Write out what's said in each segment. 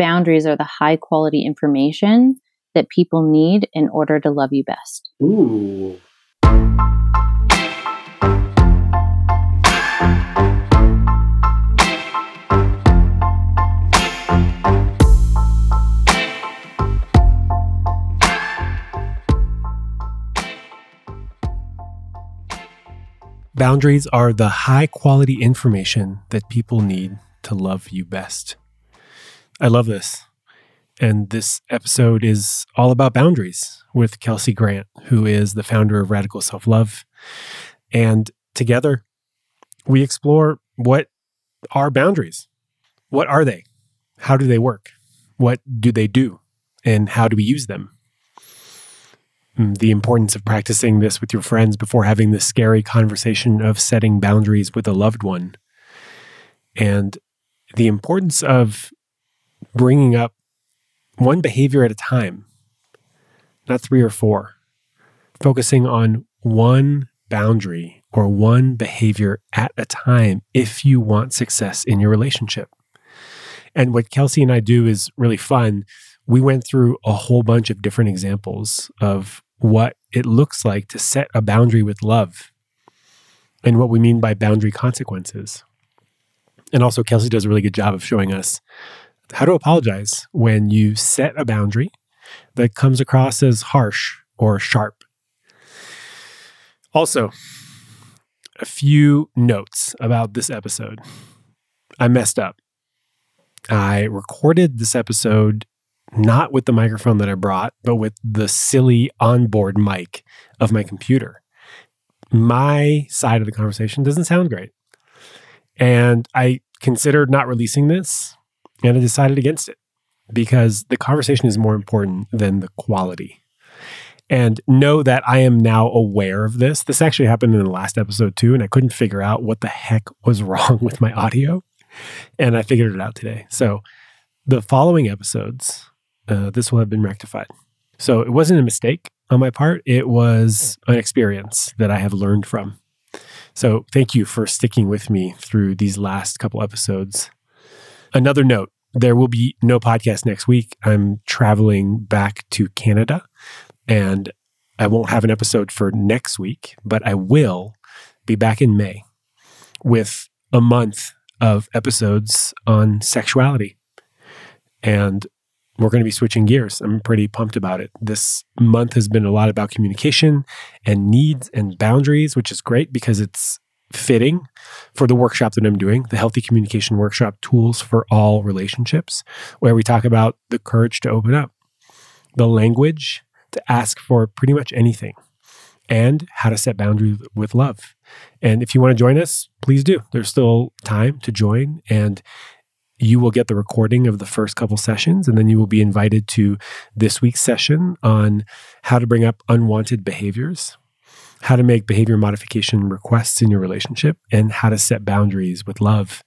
boundaries are the high quality information that people need in order to love you best. Ooh. Boundaries are the high quality information that people need to love you best. I love this. And this episode is all about boundaries with Kelsey Grant, who is the founder of Radical Self Love. And together, we explore what are boundaries? What are they? How do they work? What do they do? And how do we use them? Mm, the importance of practicing this with your friends before having the scary conversation of setting boundaries with a loved one, and the importance of bringing up one behavior at a time, not three or four, focusing on one boundary or one behavior at a time if you want success in your relationship. And what Kelsey and I do is really fun we went through a whole bunch of different examples of what it looks like to set a boundary with love and what we mean by boundary consequences. And also, Kelsey does a really good job of showing us how to apologize when you set a boundary that comes across as harsh or sharp. Also, a few notes about this episode. I messed up. I recorded this episode not with the microphone that I brought, but with the silly onboard mic of my computer. My side of the conversation doesn't sound great. And I considered not releasing this and I decided against it because the conversation is more important than the quality. And know that I am now aware of this. This actually happened in the last episode too, and I couldn't figure out what the heck was wrong with my audio. And I figured it out today. So the following episodes uh, this will have been rectified. So it wasn't a mistake on my part. It was an experience that I have learned from. So thank you for sticking with me through these last couple episodes. Another note there will be no podcast next week. I'm traveling back to Canada and I won't have an episode for next week, but I will be back in May with a month of episodes on sexuality. And we're going to be switching gears. I'm pretty pumped about it. This month has been a lot about communication and needs and boundaries, which is great because it's fitting for the workshop that I'm doing, the Healthy Communication Workshop Tools for All Relationships, where we talk about the courage to open up, the language to ask for pretty much anything, and how to set boundaries with love. And if you want to join us, please do. There's still time to join. And you will get the recording of the first couple sessions, and then you will be invited to this week's session on how to bring up unwanted behaviors, how to make behavior modification requests in your relationship, and how to set boundaries with love.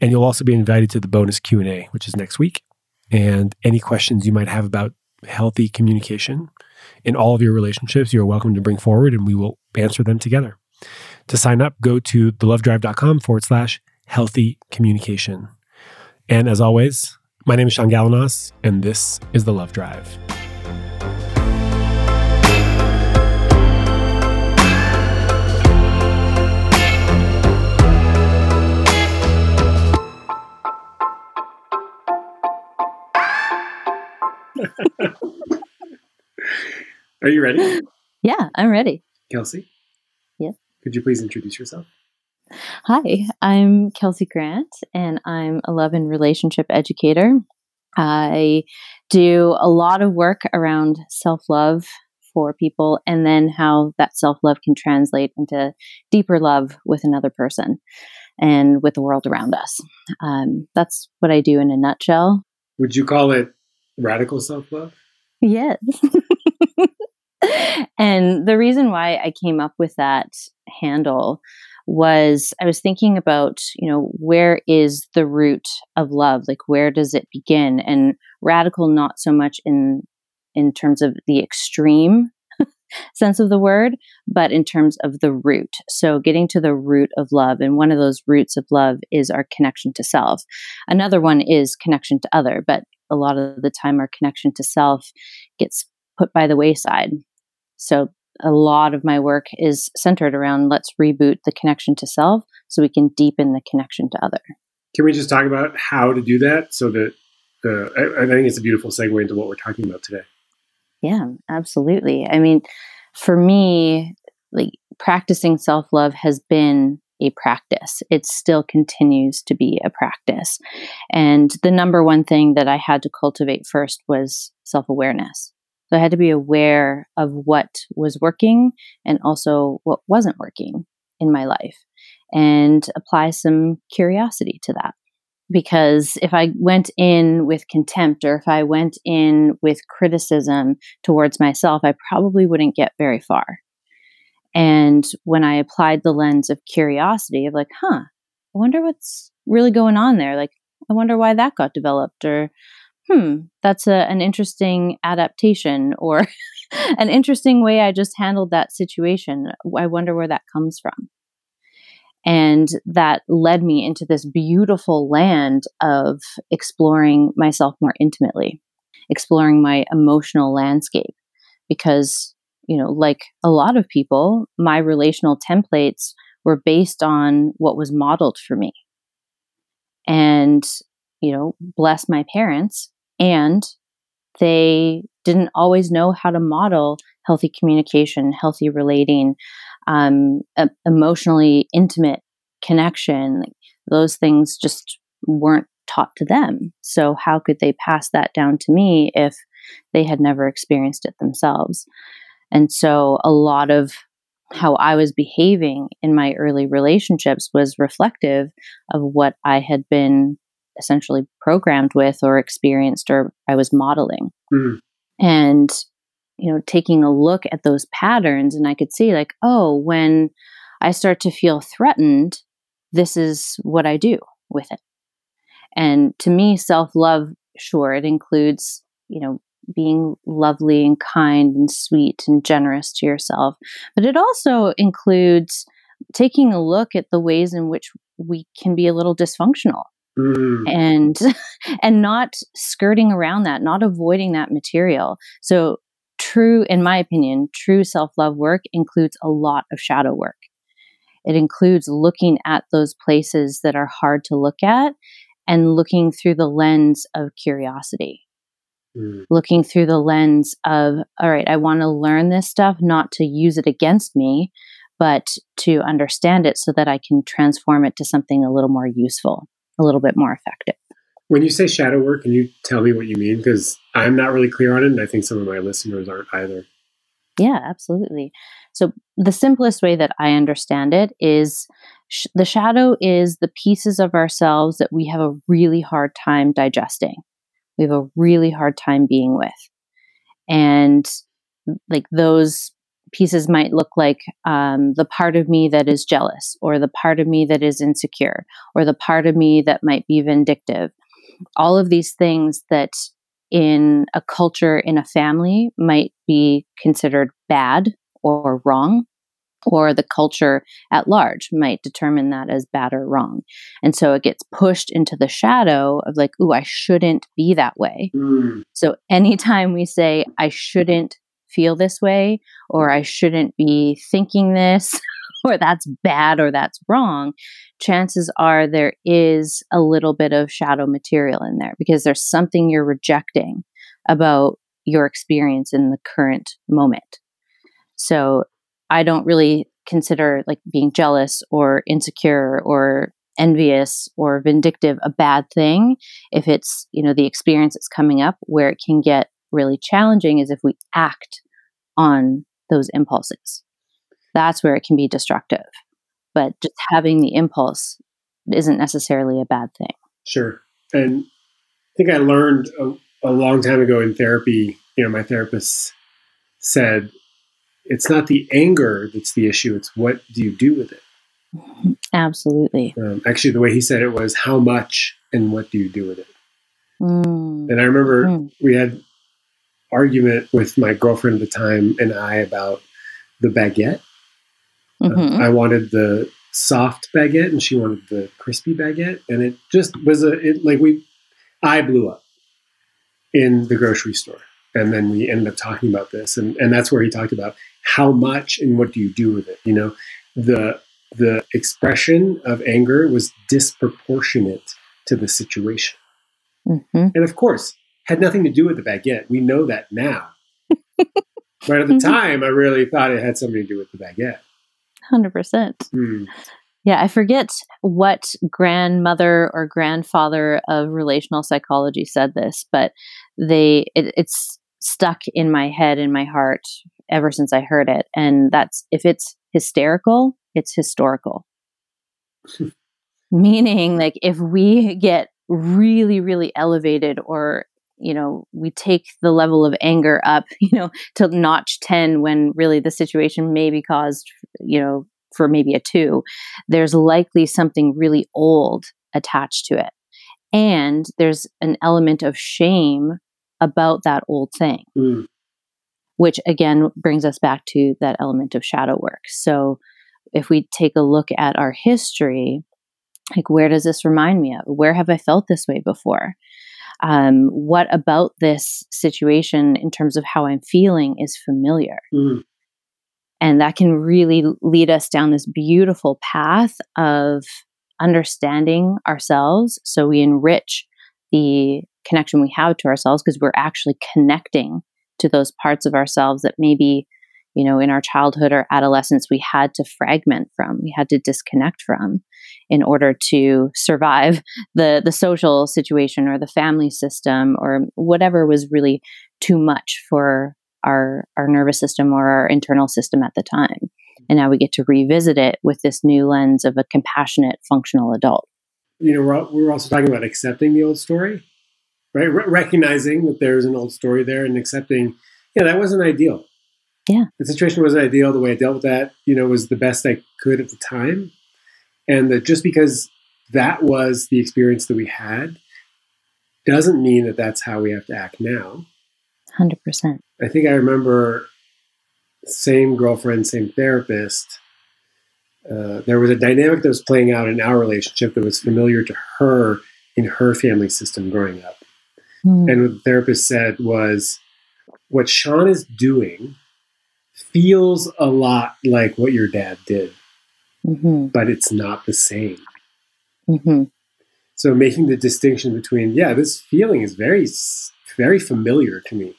And you'll also be invited to the bonus Q&A, which is next week. And any questions you might have about healthy communication in all of your relationships, you're welcome to bring forward and we will answer them together. To sign up, go to thelovedrive.com forward slash healthy communication. And as always, my name is Sean Galanos, and this is The Love Drive. Are you ready? Yeah, I'm ready. Kelsey? Yes. Could you please introduce yourself? Hi, I'm Kelsey Grant, and I'm a love and relationship educator. I do a lot of work around self love for people and then how that self love can translate into deeper love with another person and with the world around us. Um, that's what I do in a nutshell. Would you call it radical self love? Yes. and the reason why I came up with that handle was I was thinking about, you know, where is the root of love? Like where does it begin? And radical not so much in in terms of the extreme sense of the word, but in terms of the root. So getting to the root of love. And one of those roots of love is our connection to self. Another one is connection to other, but a lot of the time our connection to self gets put by the wayside. So a lot of my work is centered around let's reboot the connection to self so we can deepen the connection to other. Can we just talk about how to do that so that uh, I, I think it's a beautiful segue into what we're talking about today. Yeah, absolutely. I mean, for me, like practicing self love has been a practice. It still continues to be a practice. And the number one thing that I had to cultivate first was self awareness. So I had to be aware of what was working and also what wasn't working in my life and apply some curiosity to that. Because if I went in with contempt or if I went in with criticism towards myself, I probably wouldn't get very far. And when I applied the lens of curiosity, of like, huh, I wonder what's really going on there. Like, I wonder why that got developed, or hmm, that's a, an interesting adaptation, or an interesting way I just handled that situation. I wonder where that comes from. And that led me into this beautiful land of exploring myself more intimately, exploring my emotional landscape. Because you know, like a lot of people, my relational templates were based on what was modeled for me. And, you know, bless my parents. And they didn't always know how to model healthy communication, healthy relating, um, emotionally intimate connection. Those things just weren't taught to them. So, how could they pass that down to me if they had never experienced it themselves? And so a lot of how I was behaving in my early relationships was reflective of what I had been essentially programmed with or experienced or I was modeling. Mm-hmm. And, you know, taking a look at those patterns, and I could see, like, oh, when I start to feel threatened, this is what I do with it. And to me, self love, sure, it includes, you know, being lovely and kind and sweet and generous to yourself. But it also includes taking a look at the ways in which we can be a little dysfunctional. Mm. and and not skirting around that not avoiding that material so true in my opinion true self-love work includes a lot of shadow work it includes looking at those places that are hard to look at and looking through the lens of curiosity mm. looking through the lens of, all right, I want to learn this stuff, not to use it against me, but to understand it so that I can transform it to something a little more useful, a little bit more effective. When you say shadow work, can you tell me what you mean? Because I'm not really clear on it, and I think some of my listeners aren't either. Yeah, absolutely. So, the simplest way that I understand it is sh- the shadow is the pieces of ourselves that we have a really hard time digesting we have a really hard time being with. And like those pieces might look like um, the part of me that is jealous, or the part of me that is insecure, or the part of me that might be vindictive. All of these things that in a culture, in a family, might be considered bad or wrong or the culture at large might determine that as bad or wrong. And so it gets pushed into the shadow of like, ooh, I shouldn't be that way. Mm. So anytime we say, I shouldn't feel this way, or I shouldn't be thinking this, or that's bad or that's wrong, chances are there is a little bit of shadow material in there because there's something you're rejecting about your experience in the current moment. So I don't really consider like being jealous or insecure or envious or vindictive a bad thing if it's, you know, the experience that's coming up where it can get really challenging is if we act on those impulses. That's where it can be destructive. But just having the impulse isn't necessarily a bad thing. Sure. And I think I learned a, a long time ago in therapy, you know, my therapist said it's not the anger that's the issue it's what do you do with it absolutely um, actually the way he said it was how much and what do you do with it mm. and i remember mm. we had argument with my girlfriend at the time and i about the baguette mm-hmm. uh, i wanted the soft baguette and she wanted the crispy baguette and it just was a it like we i blew up in the grocery store. And then we ended up talking about this. And, and that's where he talked about how much and what do you do with it? You know, the the expression of anger was disproportionate to the situation. Mm-hmm. And of course, had nothing to do with the baguette. We know that now. but at the mm-hmm. time, I really thought it had something to do with the baguette. 100%. Mm. Yeah, I forget what grandmother or grandfather of relational psychology said this, but they it, it's stuck in my head in my heart ever since I heard it. And that's if it's hysterical, it's historical. Meaning, like, if we get really, really elevated or you know we take the level of anger up you know to notch 10 when really the situation may be caused you know for maybe a 2 there's likely something really old attached to it and there's an element of shame about that old thing mm. Which again brings us back to that element of shadow work so if we take a look at our history, like where does this remind me of? Where have I felt this way before? Um, what about this situation in terms of how I'm feeling is familiar? Mm. And that can really lead us down this beautiful path of understanding ourselves. So we enrich the connection we have to ourselves because we're actually connecting to those parts of ourselves that maybe you know, in our childhood or adolescence, we had to fragment from, we had to disconnect from in order to survive the, the social situation or the family system or whatever was really too much for our, our nervous system or our internal system at the time. And now we get to revisit it with this new lens of a compassionate, functional adult. You know, we're, we're also talking about accepting the old story, right? Re- recognizing that there's an old story there and accepting, yeah, that wasn't ideal yeah. The situation wasn't ideal. The way I dealt with that, you know, was the best I could at the time. And that just because that was the experience that we had doesn't mean that that's how we have to act now. 100%. I think I remember same girlfriend, same therapist. Uh, there was a dynamic that was playing out in our relationship that was familiar to her in her family system growing up. Mm. And what the therapist said was, what Sean is doing feels a lot like what your dad did, mm-hmm. but it's not the same. Mm-hmm. So making the distinction between, yeah, this feeling is very, very familiar to me.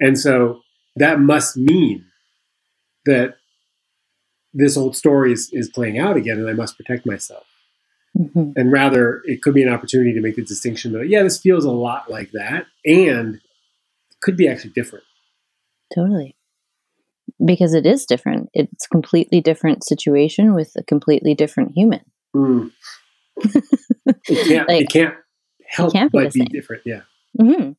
And so that must mean that this old story is, is playing out again and I must protect myself. Mm-hmm. And rather, it could be an opportunity to make the distinction that, yeah, this feels a lot like that and could be actually different. Totally because it is different. It's a completely different situation with a completely different human. Mm. it can't. like, it can't help it can't be but be different. Yeah. Mm-hmm.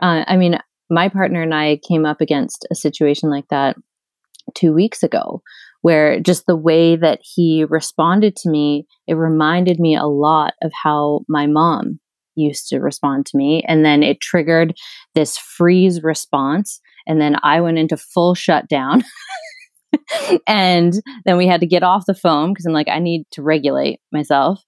Uh, I mean, my partner and I came up against a situation like that two weeks ago, where just the way that he responded to me, it reminded me a lot of how my mom used to respond to me, and then it triggered this freeze response and then I went into full shutdown. and then we had to get off the phone because I'm like, I need to regulate myself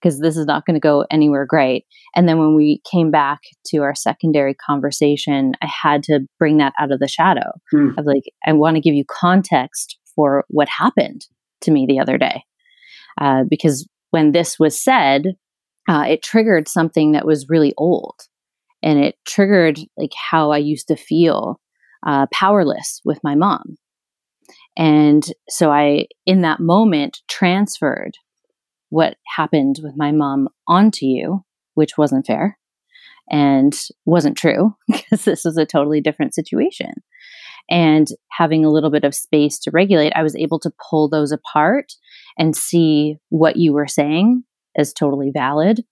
because this is not going to go anywhere great. And then when we came back to our secondary conversation, I had to bring that out of the shadow hmm. of like, I want to give you context for what happened to me the other day. Uh, because when this was said, uh, it triggered something that was really old and it triggered like how I used to feel uh, powerless with my mom. And so I, in that moment, transferred what happened with my mom onto you, which wasn't fair and wasn't true because this was a totally different situation. And having a little bit of space to regulate, I was able to pull those apart and see what you were saying as totally valid.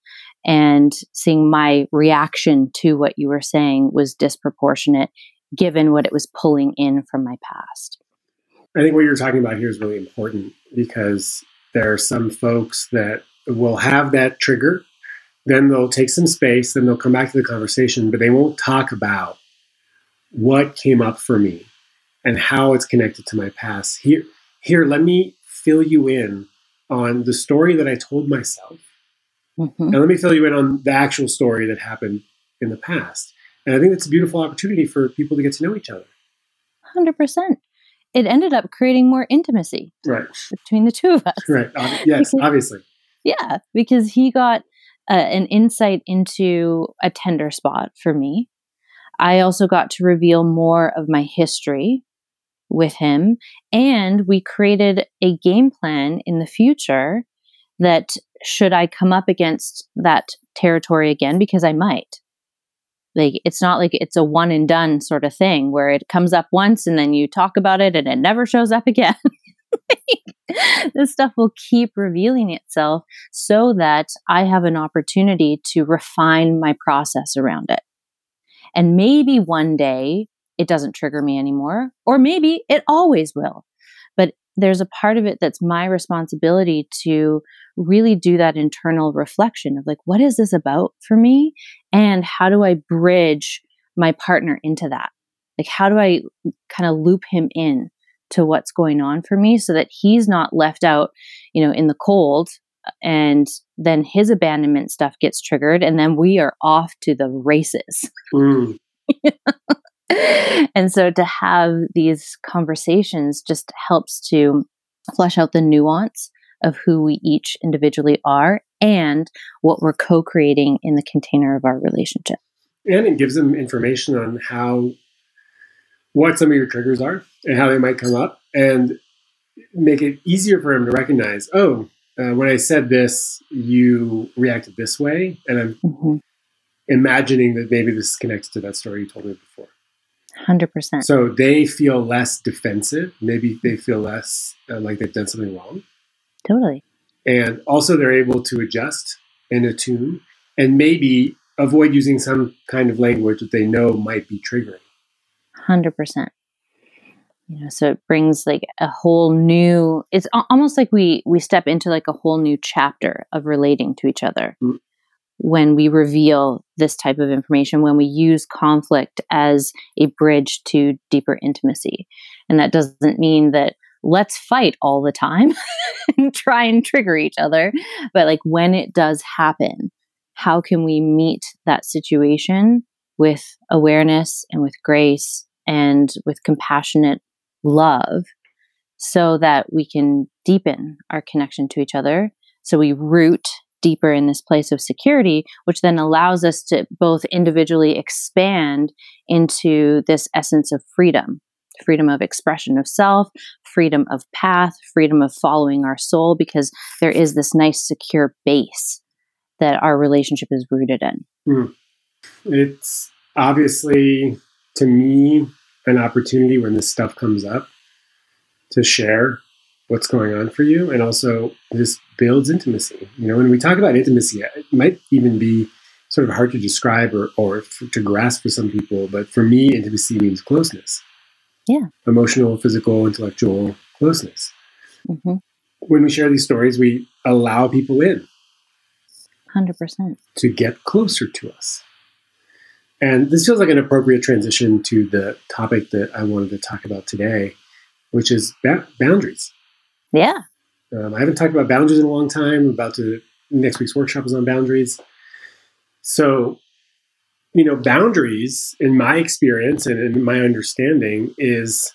And seeing my reaction to what you were saying was disproportionate given what it was pulling in from my past. I think what you're talking about here is really important because there are some folks that will have that trigger, then they'll take some space, then they'll come back to the conversation, but they won't talk about what came up for me and how it's connected to my past. Here, here, let me fill you in on the story that I told myself. Mm-hmm. And let me fill you in on the actual story that happened in the past. And I think it's a beautiful opportunity for people to get to know each other. 100%. It ended up creating more intimacy Right. between the two of us. Right. Ob- yes, Because- obviously. Yeah, because he got uh, an insight into a tender spot for me. I also got to reveal more of my history with him. And we created a game plan in the future that should I come up against that territory again, because I might. Like, it's not like it's a one and done sort of thing where it comes up once and then you talk about it and it never shows up again. this stuff will keep revealing itself so that I have an opportunity to refine my process around it. And maybe one day it doesn't trigger me anymore, or maybe it always will. But there's a part of it that's my responsibility to really do that internal reflection of like, what is this about for me? And how do I bridge my partner into that? Like, how do I kind of loop him in to what's going on for me so that he's not left out, you know, in the cold and then his abandonment stuff gets triggered and then we are off to the races. Mm. and so to have these conversations just helps to flesh out the nuance of who we each individually are and what we're co-creating in the container of our relationship. And it gives them information on how, what some of your triggers are and how they might come up and make it easier for them to recognize, oh, uh, when I said this, you reacted this way. And I'm Mhm. imagining that maybe this is connected to that story you told me before. 100%. So they feel less defensive. Maybe they feel less uh, like they've done something wrong. Totally. And also, they're able to adjust and attune and maybe avoid using some kind of language that they know might be triggering. Hundred percent. You know, so it brings like a whole new. It's almost like we we step into like a whole new chapter of relating to each other Mm. When we reveal this type of information. When we use conflict as a bridge to deeper intimacy, and that doesn't mean that let's fight all the time and try and trigger each other, but like when it does happen, how can we meet that situation with awareness and with grace and with compassionate love so that we can deepen our connection to each other. So we root deeper in this place of security, which then allows us to both individually expand into this essence of freedom freedom of expression of self, freedom of path, freedom of following our soul, because there is this nice, secure base that our relationship is rooted in. Hmm. It's obviously, to me, an opportunity when this stuff comes up to share what's going on for you. And also, this builds intimacy. You know, when we talk about intimacy, it might even be sort of hard to describe or, or to grasp for some people. But for me, intimacy means closeness. Yeah. Emotional, physical, intellectual closeness. hmm When we share these stories, we allow people in 100%. to get closer to us. And this feels like an appropriate transition to the topic that I wanted to talk about today, which is ba- boundaries. Yeah. Um, I haven't talked about boundaries in a long time. I'm about to next week's workshop is on boundaries. So, you know, boundaries, in my experience and in my understanding, is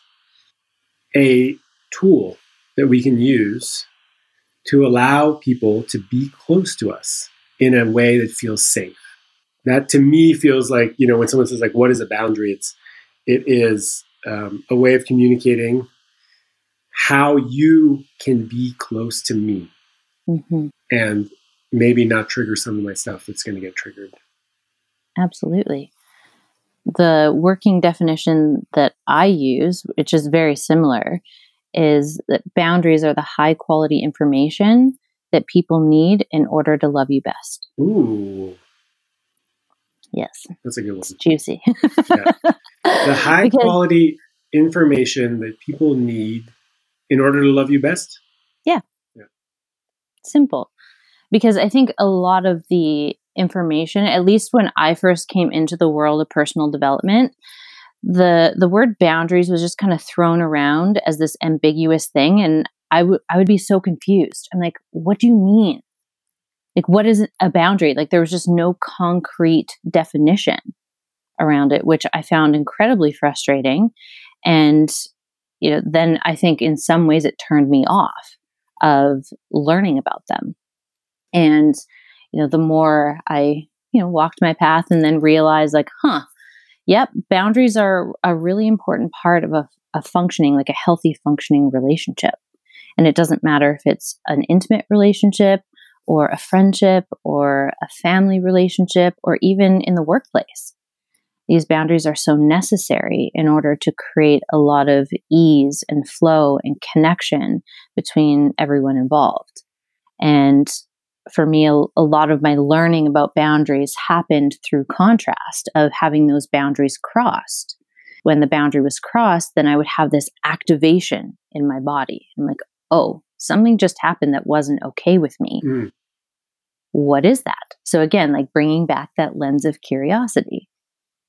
a tool that we can use to allow people to be close to us in a way that feels safe. That to me feels like, you know, when someone says like, "What is a boundary?" It's it is um, a way of communicating how you can be close to me hmm and maybe not trigger some of my stuff that's going to get triggered. Absolutely. The working definition that I use, which is very similar, is that boundaries are the high quality information that people need in order to love you best. Ooh, Yes, that's a good one. it's juicy. The high Because- quality information that people need in order to love you best. Yeah. yeah. Simple because i think a lot of the information at least when i first came into the world of personal development the the word boundaries was just kind of thrown around as this ambiguous thing and i would i would be so confused i'm like what do you mean like what is a boundary like there was just no concrete definition around it, which I found incredibly frustrating. And, you know, then I think in some ways it turned me off of learning about them. And, you know, the more I, you know, walked my path and then realized, like, huh, yep, boundaries are a really important part of a, a functioning, like a healthy functioning relationship. And it doesn't matter if it's an intimate relationship or a friendship or a family relationship or even in the workplace. These boundaries are so necessary in order to create a lot of ease and flow and connection between everyone involved. And for me, a, a, lot of my learning about boundaries happened through contrast of having those boundaries crossed. When the boundary was crossed, then I would have this activation in my body. I'm like, oh, something just happened that wasn't okay with me. Mm. What is that? So, again, like bringing back that lens of curiosity.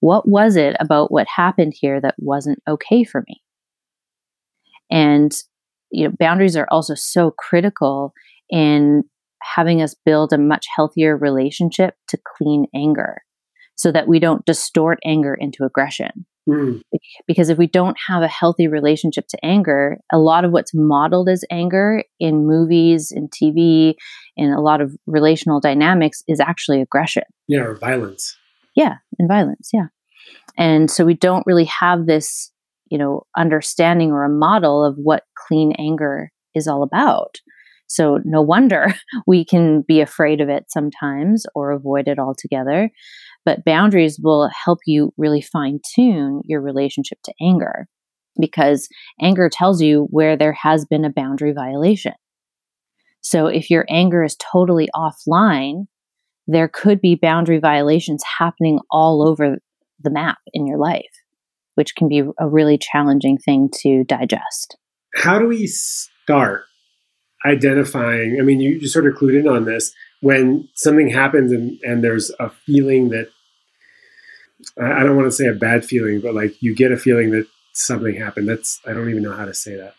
What was it about what happened here that wasn't okay for me? And, you know, boundaries are also so critical in having us build a much healthier relationship to clean anger so that we don't distort anger into aggression. Mm. Because if we don't have a healthy relationship to anger, a lot of what's modeled as anger in movies, in TV, in a lot of relational dynamics is actually aggression. Yeah, or violence. Yeah, and violence. Yeah. And so we don't really have this, you know, understanding or a model of what clean anger is all about. So no wonder we can be afraid of it sometimes or avoid it altogether. But boundaries will help you really fine tune your relationship to anger because anger tells you where there has been a boundary violation. So if your anger is totally offline, there could be boundary violations happening all over the map in your life, which can be a really challenging thing to digest. How do we start identifying? I mean, you, you sort of clued in on this when something happens and, and there's a feeling that I, I don't want to say a bad feeling, but like you get a feeling that something happened. That's I don't even know how to say that.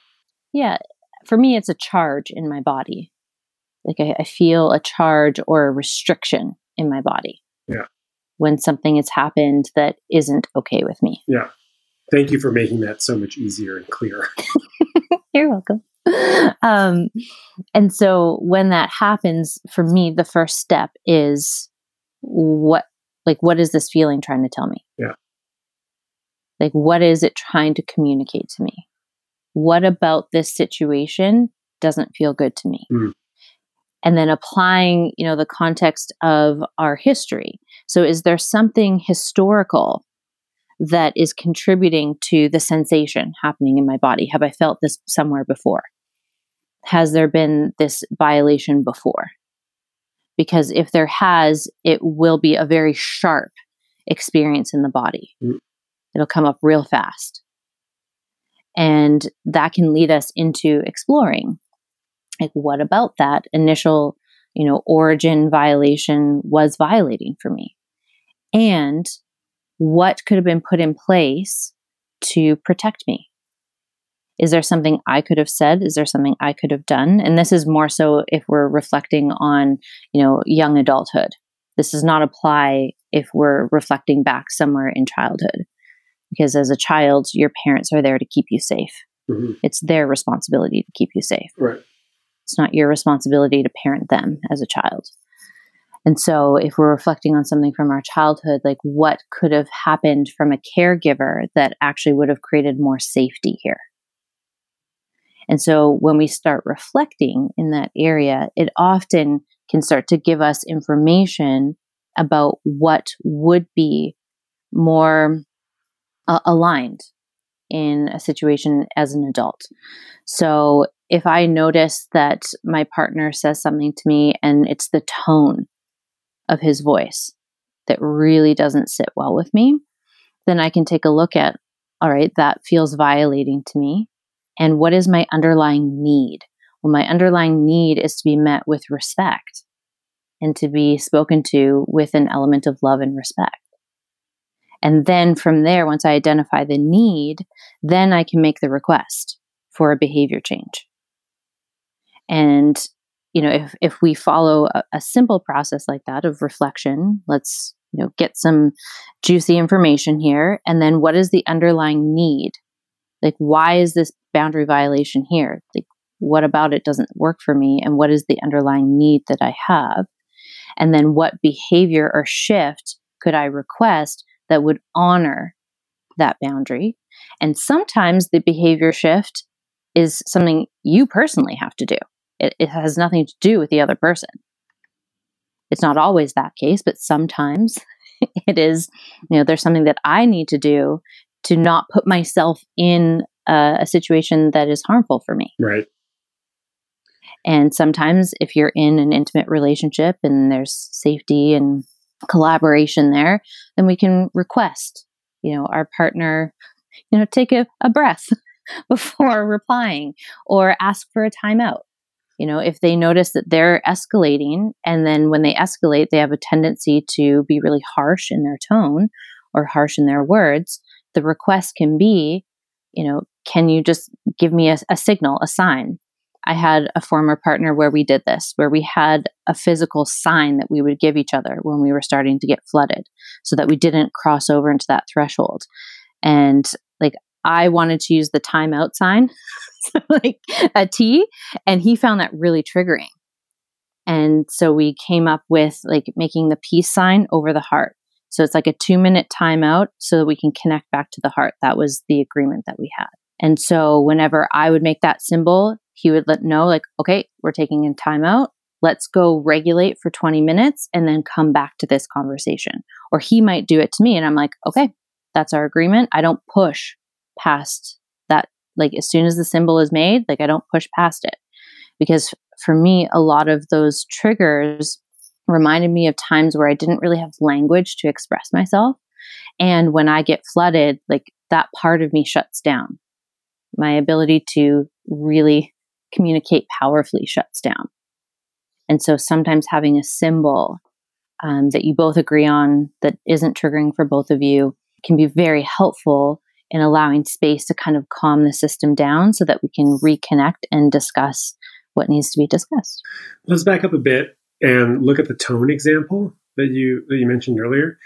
Yeah, for me, it's a charge in my body. Like I, I feel a charge or a restriction in my body. Yeah. When something has happened that isn't okay with me. Yeah. Thank you for making that so much easier and clearer. You're welcome. Um, and so when that happens, for me, the first step is what like, what is this feeling trying to tell me? Yeah. Like, what is it trying to communicate to me? What about this situation doesn't feel good to me? Mm. And then applying, you know, the context of our history. So, is there something historical that is contributing to the sensation happening in my body? Have I felt this somewhere before? Has there been this violation before? because if there has, it will be a very sharp experience in the body. Mm. It'll come up real fast. And that can lead us into exploring like, what about that initial, you know, origin violation was violating for me? And what could have been put in place to protect me? is there something I could have said? Is there something I could have done? And this is more so if we're reflecting on, you know, young adulthood. This does not apply if we're reflecting back somewhere in childhood. Because as a child, your parents are there to keep you safe. Mm-hmm. It's their responsibility to keep you safe. Right. It's not your responsibility to parent them as a child. And so, if we're reflecting on something from our childhood, like what could have happened from a caregiver that actually would have created more safety here? And so when we start reflecting in that area, it often can start to give us information about what would be more uh, aligned in a situation as an adult. So if I notice that my partner says something to me and it's the tone of his voice that really doesn't sit well with me, then I can take a look at, all right, that feels violating to me and what is my underlying need? Well, my underlying need is to be met with respect and to be spoken to with an element of love and respect. And then from there, once I identify the need, then I can make the request for a behavior change. And, you know, if, if we follow a, a simple process like that of reflection, let's you know, get some juicy information here. And then what is the underlying need? Like, why is this boundary violation here? Like, what about it doesn't work for me? And what is the underlying need that I have? And then what behavior or shift could I request that would honor that boundary? And sometimes the behavior shift is something you personally have to do. It, it has nothing to do with the other person. It's not always that case, but sometimes it is, you know, there's something that I need to do to not put myself in a, a situation that is harmful for me. Right. And sometimes, if you're in an intimate relationship and there's safety and collaboration there, then we can request, you know, our partner, you know, take a, a breath before replying or ask for a timeout. You know, if they notice that they're escalating and then when they escalate, they have a tendency to be really harsh in their tone or harsh in their words, the request can be, you know, can you just give me a, a signal, a sign? I had a former partner where we did this, where we had a physical sign that we would give each other when we were starting to get flooded so that we didn't cross over into that threshold. And like I wanted to use the timeout sign, like a T, and he found that really triggering. And so we came up with like making the peace sign over the heart. So it's like a two minute timeout so that we can connect back to the heart. That was the agreement that we had. And so whenever I would make that symbol, he would let know, like, okay, we're taking a timeout. Let's go regulate for 20 minutes and then come back to this conversation. Or he might do it to me. And I'm like, okay, that's our agreement. I don't push past that. Like, as soon as the symbol is made, like, I don't push past it. Because for me, a lot of those triggers reminded me of times where I didn't really have language to express myself. And when I get flooded, like, that part of me shuts down. My ability to really communicate powerfully shuts down. And so sometimes having a symbol um, that you both agree on that isn't triggering for both of you can be very helpful in allowing space to kind of calm the system down so that we can reconnect and discuss what needs to be discussed. Let's back up a bit and look at the tone example that you that you mentioned earlier.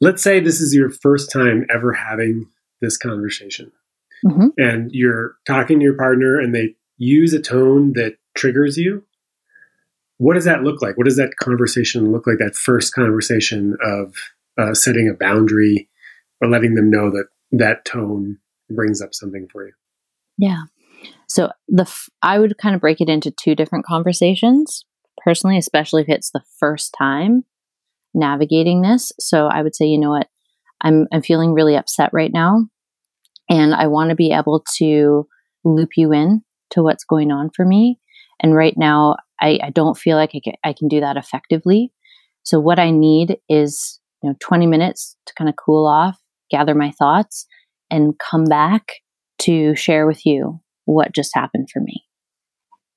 Let's say this is your first time ever having this conversation. Mm-hmm. And you're talking to your partner and they use a tone that triggers you, what does that look like? What does that conversation look like? That first conversation of uh, setting a boundary or letting them know that that tone brings up something for you. Yeah. So the f- I would kind of break it into two different conversations personally, especially if it's the first time navigating this. So I would say, you know what, I'm I'm feeling really upset right now, and I want to be able to loop you in to what's going on for me. And right now, I, I don't feel like I can, I can do that effectively. So what I need is you know 20 minutes to kind of cool off, gather my thoughts, and come back to share with you what just happened for me.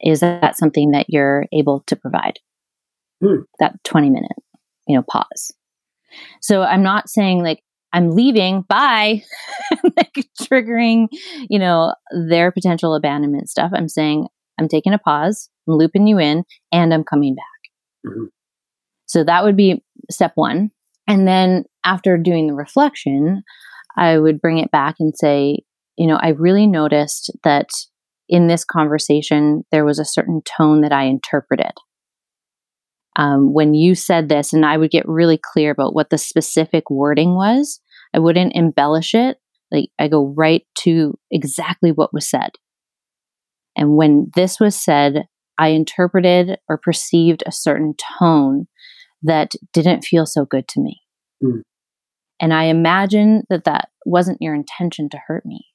Is that something that you're able to provide? Hmm. That 20 minute, you know, pause. So I'm not saying like I'm leaving, bye, like triggering, you know, their potential abandonment stuff. I'm saying, I'm taking a pause, I'm looping you in, and I'm coming back. Mm-hmm. So that would be step one. And then after doing the reflection, I would bring it back and say, you know, I really noticed that in this conversation, there was a certain tone that I interpreted um, when you said this, and I would get really clear about what the specific wording was. I wouldn't embellish it. Like I go right to exactly what was said. And when this was said, I interpreted or perceived a certain tone that didn't feel so good to me. Mm. And I imagine that that wasn't your intention to hurt me.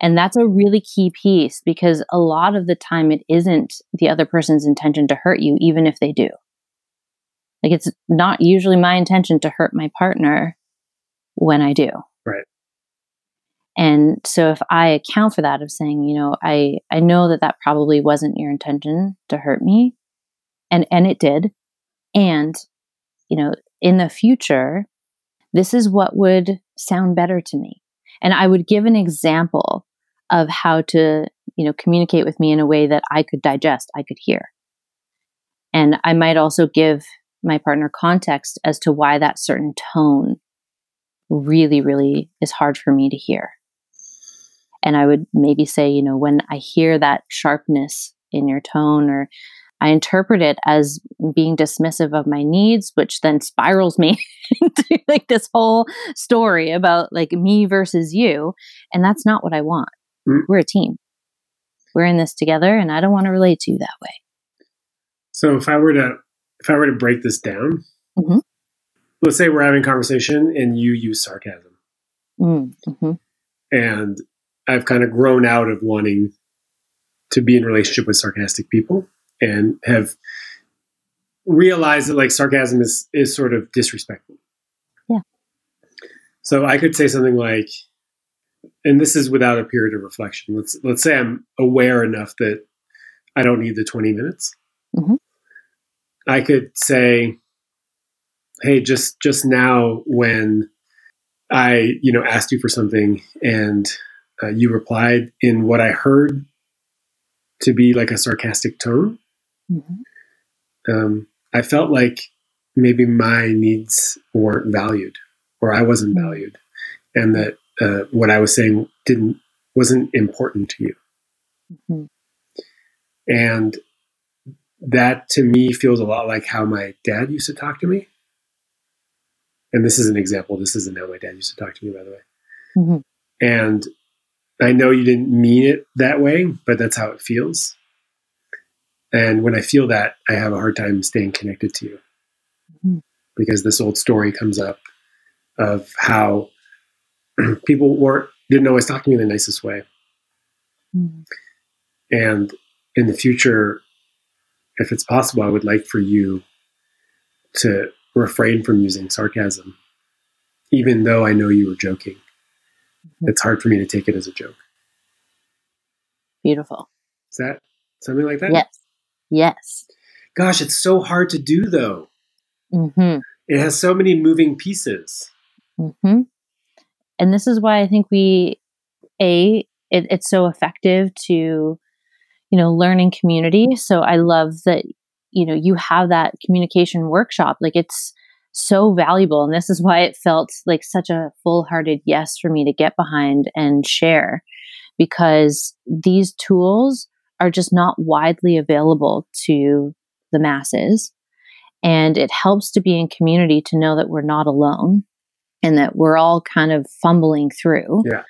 And that's a really key piece because a lot of the time it isn't the other person's intention to hurt you, even if they do. Like it's not usually my intention to hurt my partner when I do. Right. And so if I account for that of saying, you know, I I know that that probably wasn't your intention to hurt me and and it did. And you know, in the future, this is what would sound better to me. And I would give an example of how to, you know, communicate with me in a way that I could digest, I could hear. And I might also give my partner context as to why that certain tone really, really is hard for me to hear. And I would maybe say, you know, when I hear that sharpness in your tone, or I interpret it as being dismissive of my needs, which then spirals me into like this whole story about like me versus you. And that's not what I want. Mm. We're a team. We're in this together, and I don't want to relate to you that way. So if I were to if I were to break this down, mm-hmm. let's say we're having conversation and you use sarcasm, mm, mm-hmm. and I've kind of grown out of wanting to be in relationship with sarcastic people and have realized that like sarcasm is is sort of disrespectful. Yeah. So I could say something like, and this is without a period of reflection. Let's let's say I'm aware enough that I don't need the 20 minutes. Mm-hmm. I could say, "Hey, just just now when I you know asked you for something and uh, you replied in what I heard to be like a sarcastic tone. Mm-hmm. Um, I felt like maybe my needs weren't valued, or I wasn't mm-hmm. valued, and that uh, what I was saying didn't wasn't important to you. Mm-hmm. And that to me feels a lot like how my dad used to talk to me. And this is an example. This isn't how my dad used to talk to me, by the way. Mm-hmm. And I know you didn't mean it that way, but that's how it feels. And when I feel that, I have a hard time staying connected to you mm-hmm. because this old story comes up of how people weren't didn't always talk to me in the nicest way. Mm-hmm. And in the future, if it's possible, I would like for you to refrain from using sarcasm, even though I know you were joking. Mm-hmm. It's hard for me to take it as a joke. Beautiful. Is that something like that? Yes. Yes. Gosh, it's so hard to do though. Mm-hmm. It has so many moving pieces. Mm-hmm. And this is why I think we, A, it, it's so effective to, you know, learn in community. So I love that, you know, you have that communication workshop. Like it's, so valuable. And this is why it felt like such a full hearted yes for me to get behind and share because these tools are just not widely available to the masses. And it helps to be in community to know that we're not alone and that we're all kind of fumbling through. Yeah.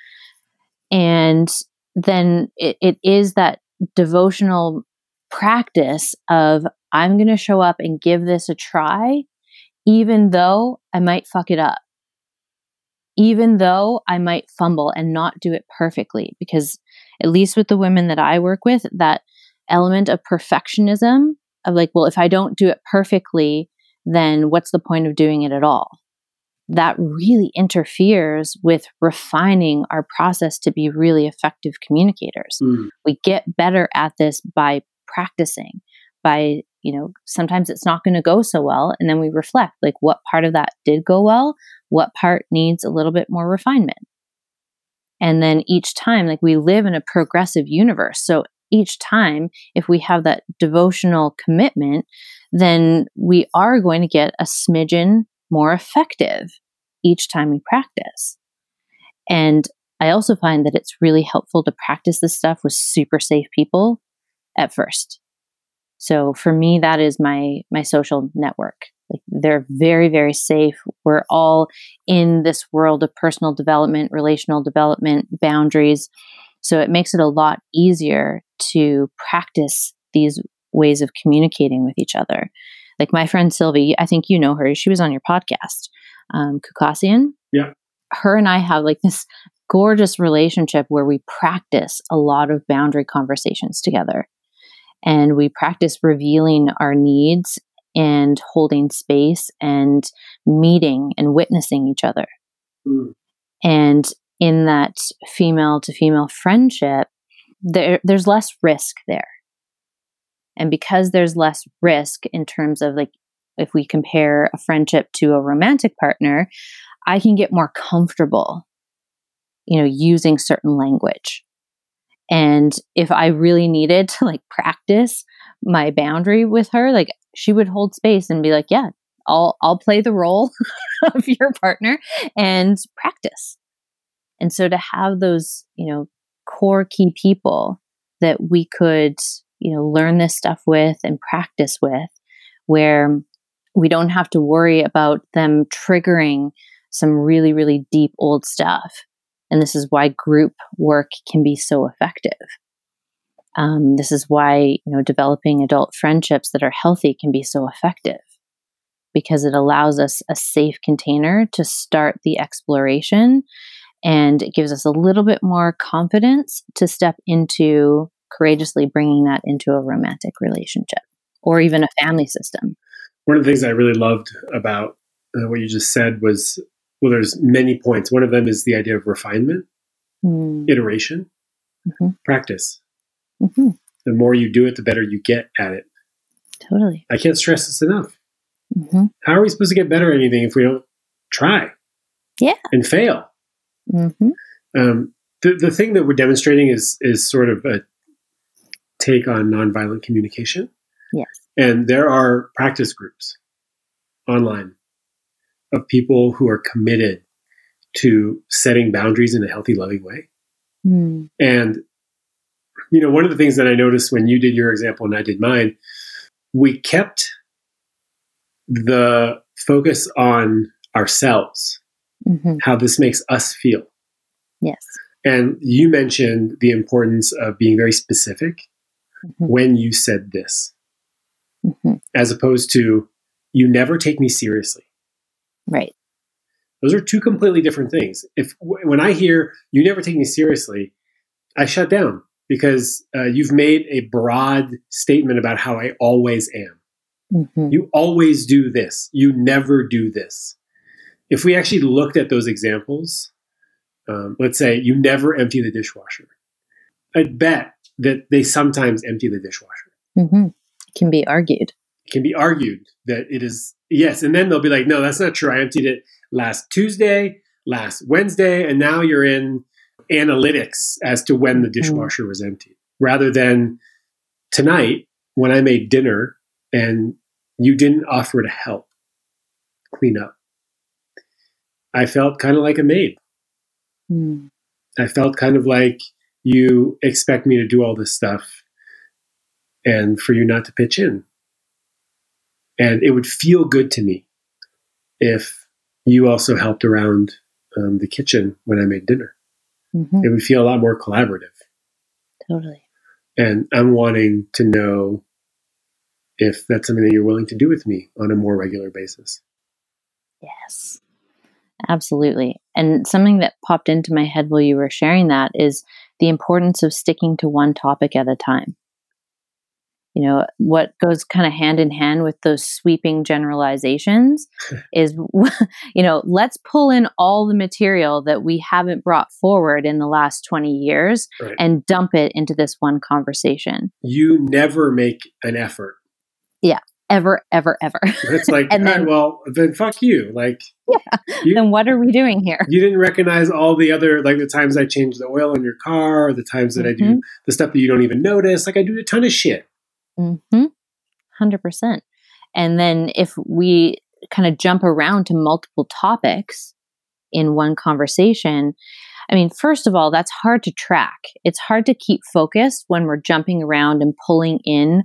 And then it, it is that devotional practice of I'm going to show up and give this a try even though I might fuck it up, even though I might fumble and not do it perfectly. Because, at least with the women that I work with, that element of perfectionism of like, well, if I don't do it perfectly, then what's the point of doing it at all? That really interferes with refining our process to be really effective communicators. Mm. We get better at this by practicing, by you know, sometimes it's not going to go so well. And then we reflect like what part of that did go well, what part needs a little bit more refinement. And then each time, like we live in a progressive universe. So each time, if we have that devotional commitment, then we are going to get a smidgen more effective each time we practice. And I also find that it's really helpful to practice this stuff with super safe people at first. So for me, that is my my social network. Like they're very, very safe. We're all in this world of personal development, relational development, boundaries. So it makes it a lot easier to practice these ways of communicating with each other. Like my friend Silvy, I think you know her. She was on your podcast, um, Khoucasian. Yeah. Her and I have like this gorgeous relationship where we practice a lot of boundary conversations together and we practice revealing our needs and holding space and meeting and witnessing each other. Mm. And in that female to female friendship, there, there's less risk there. And because there's less risk in terms of like, if we compare a friendship to a romantic partner, I can get more comfortable, you know, using certain language. And if I really needed to like practice my boundary with her, like she would hold space and be like, yeah, I'll I'll play the role of your partner and practice. And so to have those, you know, core key people that we could, you know, learn this stuff with and practice with where we don't have to worry about them triggering some really really deep old stuff. And this is why group work can be so effective. Um, this is why you know developing adult friendships that are healthy can be so effective because it allows us a safe container to start the exploration and it gives us a little bit more confidence to step into courageously bringing that into a romantic relationship or even a family system. One of the things I really loved about uh, what you just said was well, there's many points. One of them is the idea of refinement, mm. iteration, mm-hmm. practice. Mm-hmm. The more you do it, the better you get at it. Totally. I can't stress this enough. Mm-hmm. How are we supposed to get better at anything if we don't try? Yeah. And fail. Mm-hmm. Um, the the thing that we're demonstrating is is sort of a take on nonviolent communication. Yes. And there are practice groups online of people who are committed to setting boundaries in a healthy, loving way. Mm. And you know, one of the things that I noticed when you did your example and I did mine, we kept the focus on ourselves, mm-hmm. how this makes us feel. Yes. And you mentioned the importance of being very specific mm-hmm. when you said this, mm-hmm. as opposed to, you never take me seriously. Right. Those are two completely different things. If when I hear you never take me seriously, I shut down because uh, you've made a broad statement about how I always am. Mm-hmm. You always do this. You never do this. If we actually looked at those examples, um, let's say you never empty the dishwasher, I'd bet that they sometimes empty the dishwasher. Mm-hmm. It can be argued. It can be argued that it is, yes. And then they'll be like, no, that's not true. I emptied it last Tuesday, last Wednesday, and now you're in analytics as to when the mm-hmm. dishwasher was empty rather than tonight when I made dinner and you didn't offer to help clean up. I felt kind of like a maid. Mm. I felt kind of like you expect me to do all this stuff and for you not to pitch in. And it would feel good to me if you also helped around um, the kitchen when I made dinner mm-hmm. it would feel a lot more collaborative. Totally. And I'm wanting to know if that's something that you're willing to do with me on a more regular basis. Yes, absolutely. And something that popped into my head while you were sharing that is the importance of sticking to one topic at a time you know what goes kind of hand in hand with those sweeping generalizations is you know let's pull in all the material that we haven't brought forward in the last 20 years right. and dump it into this one conversation. You never make an effort. Yeah. Ever ever ever. It's like and then well then fuck you. Like yeah. you, then what are we doing here? You didn't recognize all the other like the times i change the oil in your car the times that mm-hmm. i do the stuff that you don't even notice. Like i do a ton of shit Mm-hmm. 100%. And then if we kind of jump around to multiple topics in one conversation, I mean, first of all, that's hard to track. It's hard to keep focused when we're jumping around and pulling in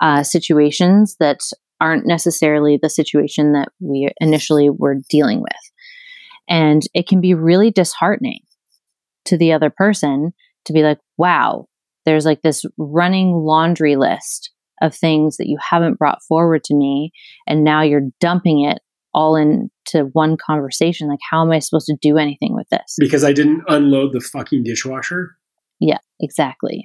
uh, situations that aren't necessarily the situation that we initially were dealing with. And it can be really disheartening to the other person to be like, wow, there's like this running laundry list of things that you haven't brought forward to me and now you're dumping it all into one conversation like how am i supposed to do anything with this? Because i didn't unload the fucking dishwasher? Yeah exactly.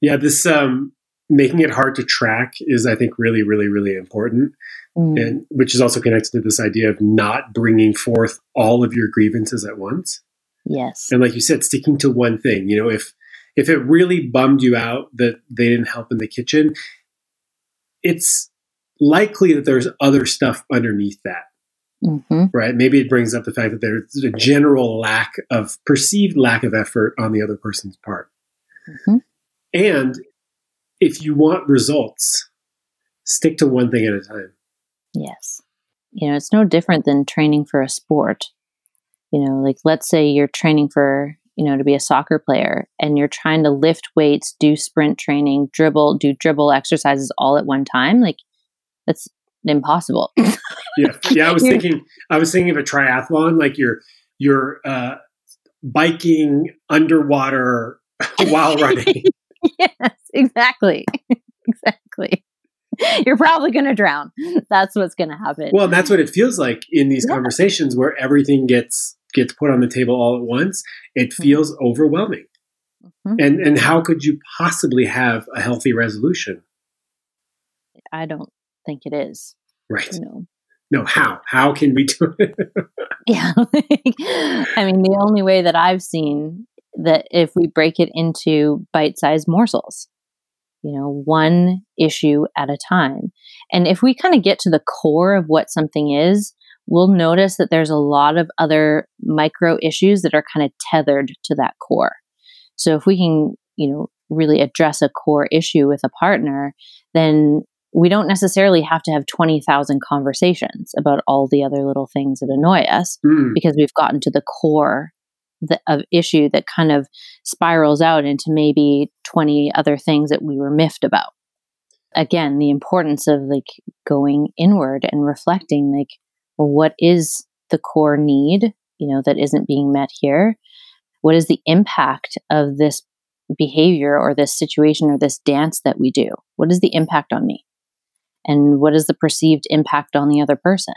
Yeah this um making it hard to track is i think really really really important. Mm. and which is also connected to this idea of not bringing forth all of your grievances at once. Yes. And like you said sticking to one thing you know if if it really bummed you out that they didn't help in the kitchen it's likely that there's other stuff underneath that. Mm-hmm. Right? Maybe it brings up the fact that there's a general lack of perceived lack of effort on the other person's part. Mm-hmm. And if you want results, stick to one thing at a time. Yes. you know, it's no different than training for a sport. You know, like let's say you're training for, you know, to be a soccer player and you're trying to lift weights, do sprint training, dribble, do dribble exercises all at one time. Like that's impossible. yeah. Yeah. I was thinking, I was thinking of a triathlon, like you're, you're, uh, biking underwater while running. yes, exactly. exactly. You're probably going to drown. That's what's going to happen. Well, that's what it feels like in these yeah. conversations where everything gets gets put on the table all at once. It mm-hmm. feels mm-hmm. overwhelming. Mm-hmm. And and how could you possibly have a healthy resolution? I don't think it is. Right. You know. No, how? How can we do it? yeah. I mean, the only way that I've seen that if we break it into bite-sized morsels you know, one issue at a time. And if we kind of get to the core of what something is, we'll notice that there's a lot of other micro issues that are kind of tethered to that core. So if we can, you know, really address a core issue with a partner, then we don't necessarily have to have 20,000 conversations about all the other little things that annoy us mm. because we've gotten to the core the, of issue that kind of spirals out into maybe 20 other things that we were miffed about. Again, the importance of like going inward and reflecting like, well, what is the core need, you know, that isn't being met here? What is the impact of this behavior or this situation or this dance that we do? What is the impact on me? And what is the perceived impact on the other person?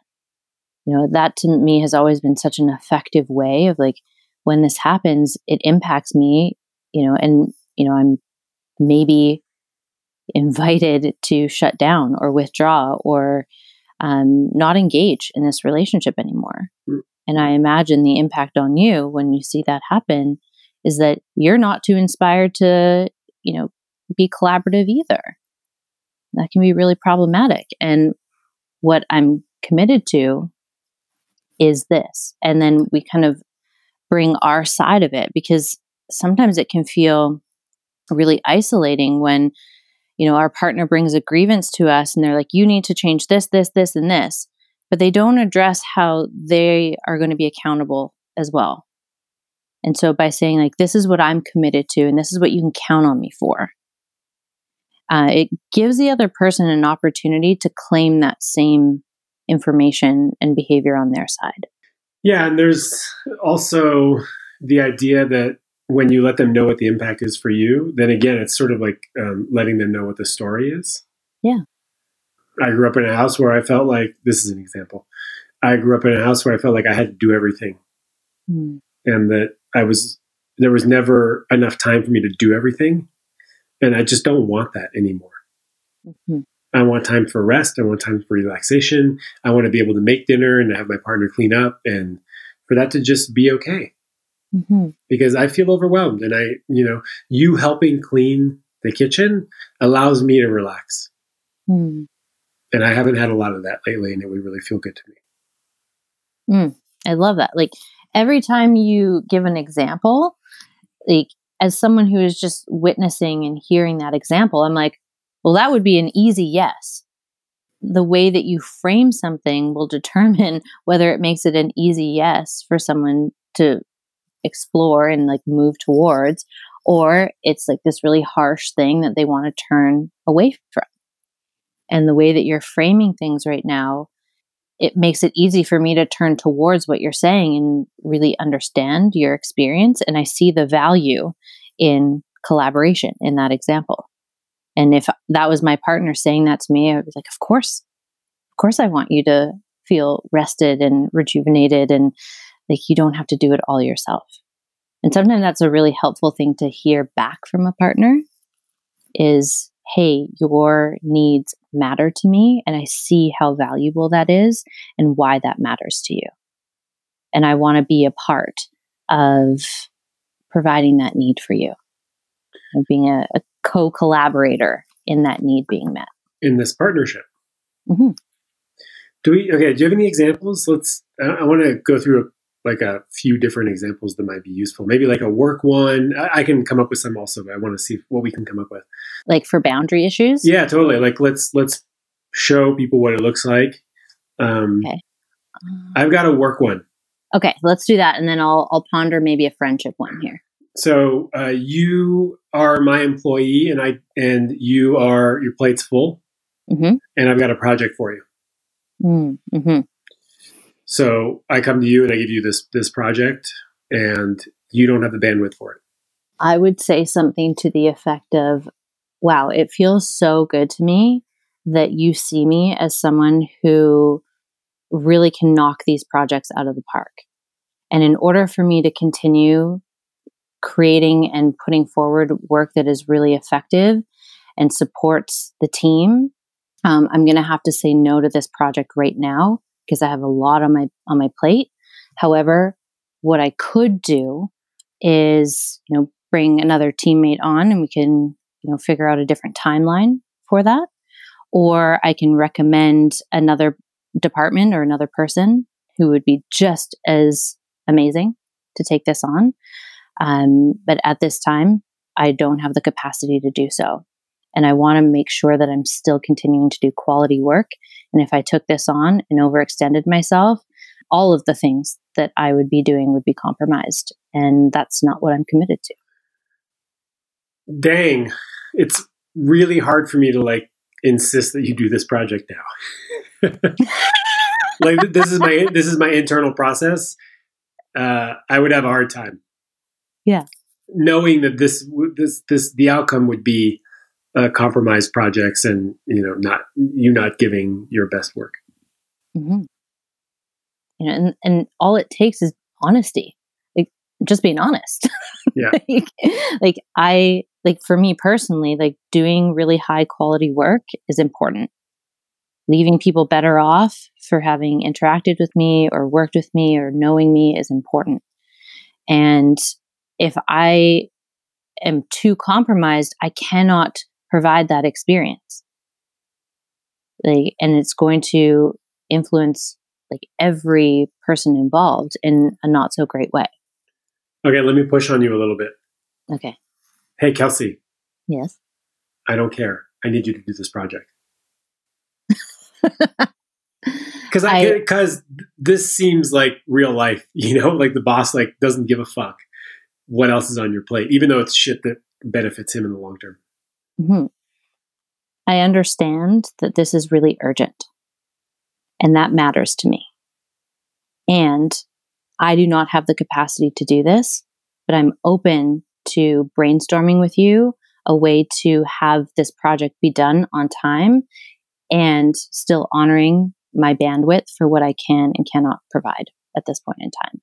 You know, that to me has always been such an effective way of like when this happens, it impacts me, you know, and, you know, I'm maybe invited to shut down or withdraw or um, not engage in this relationship anymore. Mm. And I imagine the impact on you when you see that happen is that you're not too inspired to, you know, be collaborative either. That can be really problematic. And what I'm committed to is this. And then we kind of bring our side of it because sometimes it can feel really isolating when you know our partner brings a grievance to us and they're like you need to change this this this and this. But they don't address how they are going to be accountable as well. And so by saying like this is what i'm committed to and this is what you can count on me for uh, it gives the other person an opportunity to claim that same information and behavior on their side. Yeah, and there's also the idea that when you let them know what the impact is for you, then again, it's sort of like um, letting them know what the story is. Yeah. I grew up in a house where I felt like this is an example. I grew up in a house where I felt like I had to do everything, mm. and that I was there was never enough time for me to do everything, and I just don't want that anymore. Mm-hmm. I want time for rest. I want time for relaxation. I want to be able to make dinner and have my partner clean up and for that to just be okay. Mm-hmm. Because I feel overwhelmed and I, you know, you helping clean the kitchen allows me to relax. Mm. And I haven't had a lot of that lately and it would really feel good to me. Mm, I love that. Like every time you give an example, like as someone who is just witnessing and hearing that example, I'm like, well, that would be an easy yes. The way that you frame something will determine whether it makes it an easy yes for someone to explore and like move towards, or it's like this really harsh thing that they want to turn away from. And the way that you're framing things right now, it makes it easy for me to turn towards what you're saying and really understand your experience. And I see the value in collaboration in that example. And if that was my partner saying that to me, I was like, of course, of course, I want you to feel rested and rejuvenated and like you don't have to do it all yourself. And sometimes that's a really helpful thing to hear back from a partner is, hey, your needs matter to me. And I see how valuable that is and why that matters to you. And I want to be a part of providing that need for you and being a, a co collaborator in that need being met. In this partnership. Mm-hmm. Do we, okay, do you have any examples? Let's, I, I want to go through a, like a few different examples that might be useful. Maybe like a work one. I, I can come up with some also, but I want to see what we can come up with. Like for boundary issues? Yeah, totally. Like let's, let's show people what it looks like Um, okay. I've got a work one. Okay, let's do that, and then I'll I'll ponder maybe a friendship one here. So uh, you are my employee, and I and you are your plate's full, mm-hmm. and I've got a project for you. Mm, mm-hmm. So I come to you and I give you this this project, and you don't have the bandwidth for it. I would say something to the effect of, "Wow, it feels so good to me that you see me as someone who really can knock these projects out of the park." And in order for me to continue creating and putting forward work that is really effective and supports the team, um, I'm going to have to say no to this project right now because I have a lot on my on my plate. However, what I could do is, you know, bring another teammate on and we can, you know, figure out a different timeline for that. Or I can recommend another department or another person who would be just as amazing to take this on. Um, but at this time, I don't have the capacity to do so. And I want to make sure that I'm still continuing to do quality work. And if I took this on and overextended myself, all of the things that I would be doing would be compromised. And that's not what I'm committed to. Dang. It's really hard for me to like insist that you do this project now. like this is my this is my internal process. Uh, I would have a hard time. Yeah. Knowing that this this this the outcome would be uh, compromised projects and you know not you not giving your best work. Mm-hmm. You know, and and all it takes is honesty, like just being honest. Yeah. like, like I like for me personally, like doing really high quality work is important. Leaving people better off for having interacted with me or worked with me or knowing me is important. And if I am too compromised, I cannot provide that experience. Like, and it's going to influence like every person involved in a not so great way. Okay, let me push on you a little bit. Okay. Hey, Kelsey. Yes. I don't care. I need you to do this project. Because I because this seems like real life, you know, like the boss like doesn't give a fuck what else is on your plate, even though it's shit that benefits him in the long term. Mm-hmm. I understand that this is really urgent, and that matters to me. And I do not have the capacity to do this, but I'm open to brainstorming with you a way to have this project be done on time and still honoring my bandwidth for what I can and cannot provide at this point in time.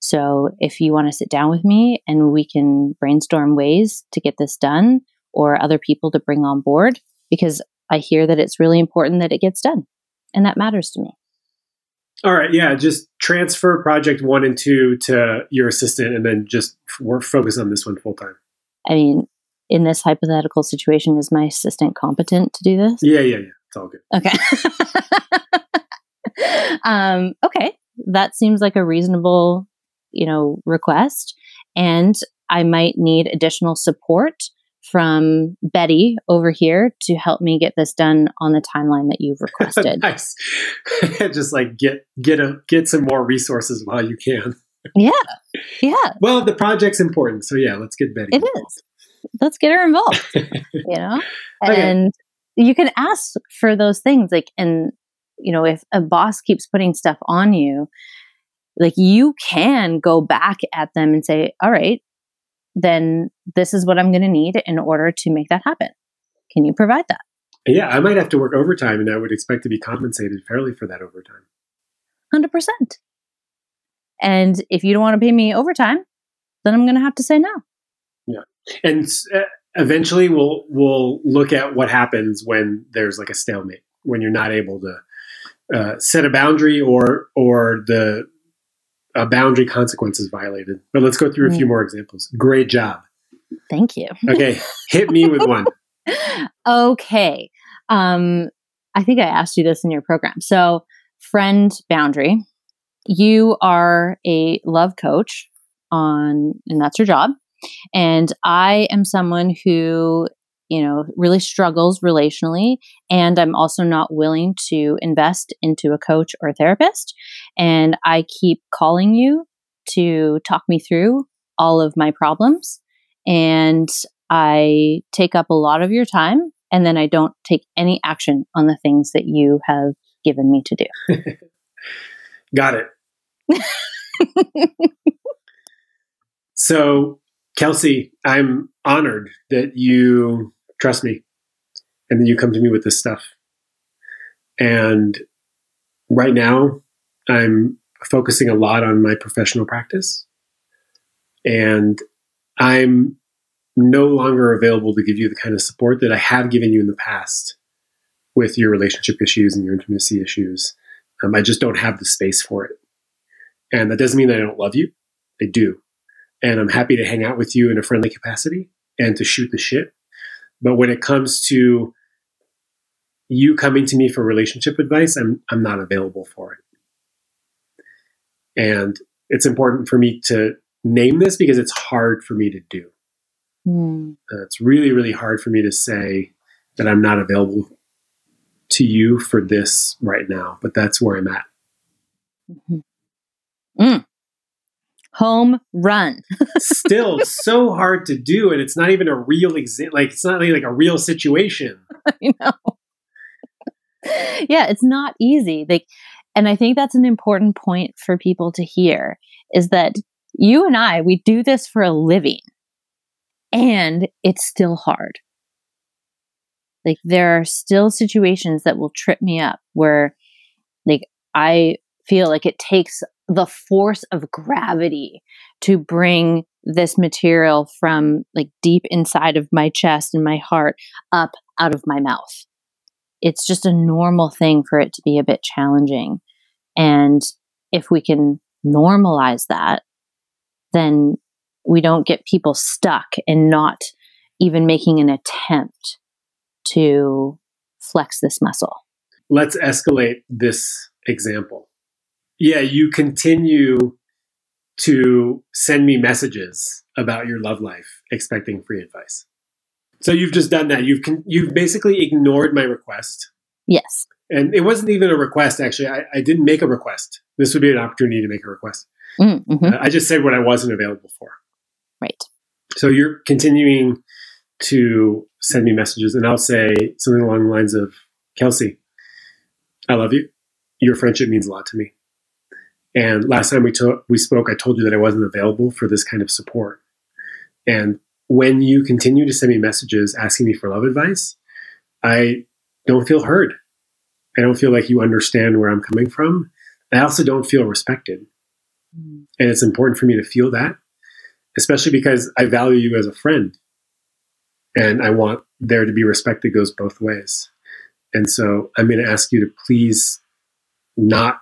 So if you want to sit down with me and we can brainstorm ways to get this done or other people to bring on board, because I hear that it's really important that it gets done. And that matters to me. All right. Yeah. Just transfer project one and two to your assistant and then just work, focus on this one full time. I mean, in this hypothetical situation, is my assistant competent to do this? Yeah. Yeah. Yeah. It's all good. Okay. um, okay. That seems like a reasonable you know, request. And I might need additional support from Betty over here to help me get this done on the timeline that you've requested. nice. Just like get get a get some more resources while you can. yeah. Yeah. Well, the project's important, so yeah, let's get Betty. It involved. is. Let's get her involved. you know? Oh, okay. And you can ask for those things like and you know, if a boss keeps putting stuff on you, like you can go back at them and say, all right, then this is what I'm going to need in order to make that happen. Can you provide that? Yeah, I might have to work overtime and I would expect to be compensated fairly for that overtime. 100%. And if you don't want to pay me overtime, then I'm going to have to say no. Yeah. And uh, eventually we'll we'll look at what happens when there's like a stalemate, when you're not able to uh, set a boundary or or the a boundary consequence is violated. But let's go through a few mm. more examples. Great job. Thank you. okay, hit me with one. okay. Um, I think I asked you this in your program. So, friend boundary. You are a love coach on, and that's your job. And I am someone who you know, really struggles relationally. And I'm also not willing to invest into a coach or a therapist. And I keep calling you to talk me through all of my problems. And I take up a lot of your time. And then I don't take any action on the things that you have given me to do. Got it. so, Kelsey, I'm honored that you trust me and then you come to me with this stuff. And right now, I'm focusing a lot on my professional practice. And I'm no longer available to give you the kind of support that I have given you in the past with your relationship issues and your intimacy issues. Um, I just don't have the space for it. And that doesn't mean that I don't love you. I do. And I'm happy to hang out with you in a friendly capacity and to shoot the shit. But when it comes to you coming to me for relationship advice, I'm, I'm not available for it. And it's important for me to name this because it's hard for me to do. Mm. Uh, it's really, really hard for me to say that I'm not available to you for this right now, but that's where I'm at. Mm-hmm. Mm. Home run. Still so hard to do, and it's not even a real example. Like it's not like a real situation. I know. yeah, it's not easy. Like, and I think that's an important point for people to hear is that you and I, we do this for a living, and it's still hard. Like there are still situations that will trip me up where like I feel like it takes the force of gravity to bring this material from like deep inside of my chest and my heart up out of my mouth. It's just a normal thing for it to be a bit challenging. And if we can normalize that, then we don't get people stuck and not even making an attempt to flex this muscle. Let's escalate this example. Yeah, you continue to send me messages about your love life expecting free advice. So you've just done that. You've con- you've basically ignored my request. Yes. And it wasn't even a request actually. I, I didn't make a request. This would be an opportunity to make a request. Mm, mm-hmm. uh, I just said what I wasn't available for. Right. So you're continuing to send me messages, and I'll say something along the lines of, Kelsey, I love you. Your friendship means a lot to me. And last time we, to- we spoke, I told you that I wasn't available for this kind of support. And when you continue to send me messages asking me for love advice, I don't feel heard. I don't feel like you understand where I'm coming from. I also don't feel respected. Mm. And it's important for me to feel that, especially because I value you as a friend and I want there to be respect that goes both ways. And so I'm going to ask you to please not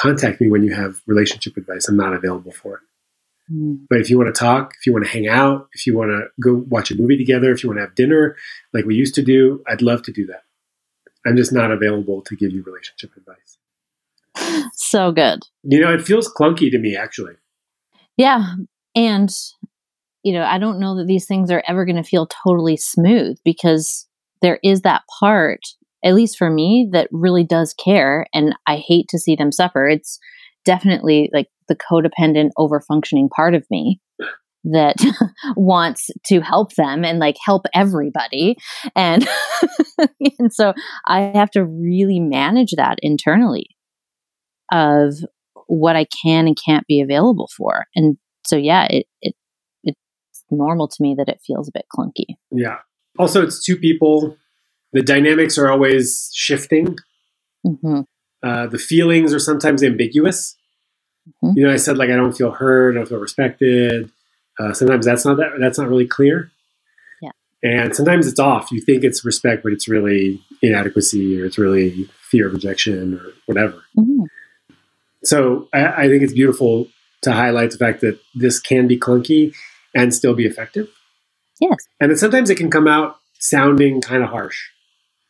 contact me when you have relationship advice. I'm not available for it. Mm. But if you want to talk, if you want to hang out, if you want to go watch a movie together, if you want to have dinner like we used to do, I'd love to do that. I'm just not available to give you relationship advice. So good. You know, it feels clunky to me actually. Yeah. And you know, I don't know that these things are ever going to feel totally smooth because there is that part, at least for me, that really does care. And I hate to see them suffer. It's definitely like the codependent, over functioning part of me that wants to help them and like help everybody and and so i have to really manage that internally of what i can and can't be available for and so yeah it, it it's normal to me that it feels a bit clunky. Yeah. Also, it's two people. The dynamics are always shifting. Mm-hmm. Uh, the feelings are sometimes ambiguous. Mm-hmm. You know, I said like I don't feel heard, I don't feel respected. Uh, sometimes that's not that, that's not really clear. Yeah. And sometimes it's off. You think it's respect, but it's really inadequacy or it's really fear of rejection or whatever. Mm-hmm. So I, I think it's beautiful to highlight the fact that this can be clunky and still be effective. Yes. And then sometimes it can come out sounding kind of harsh.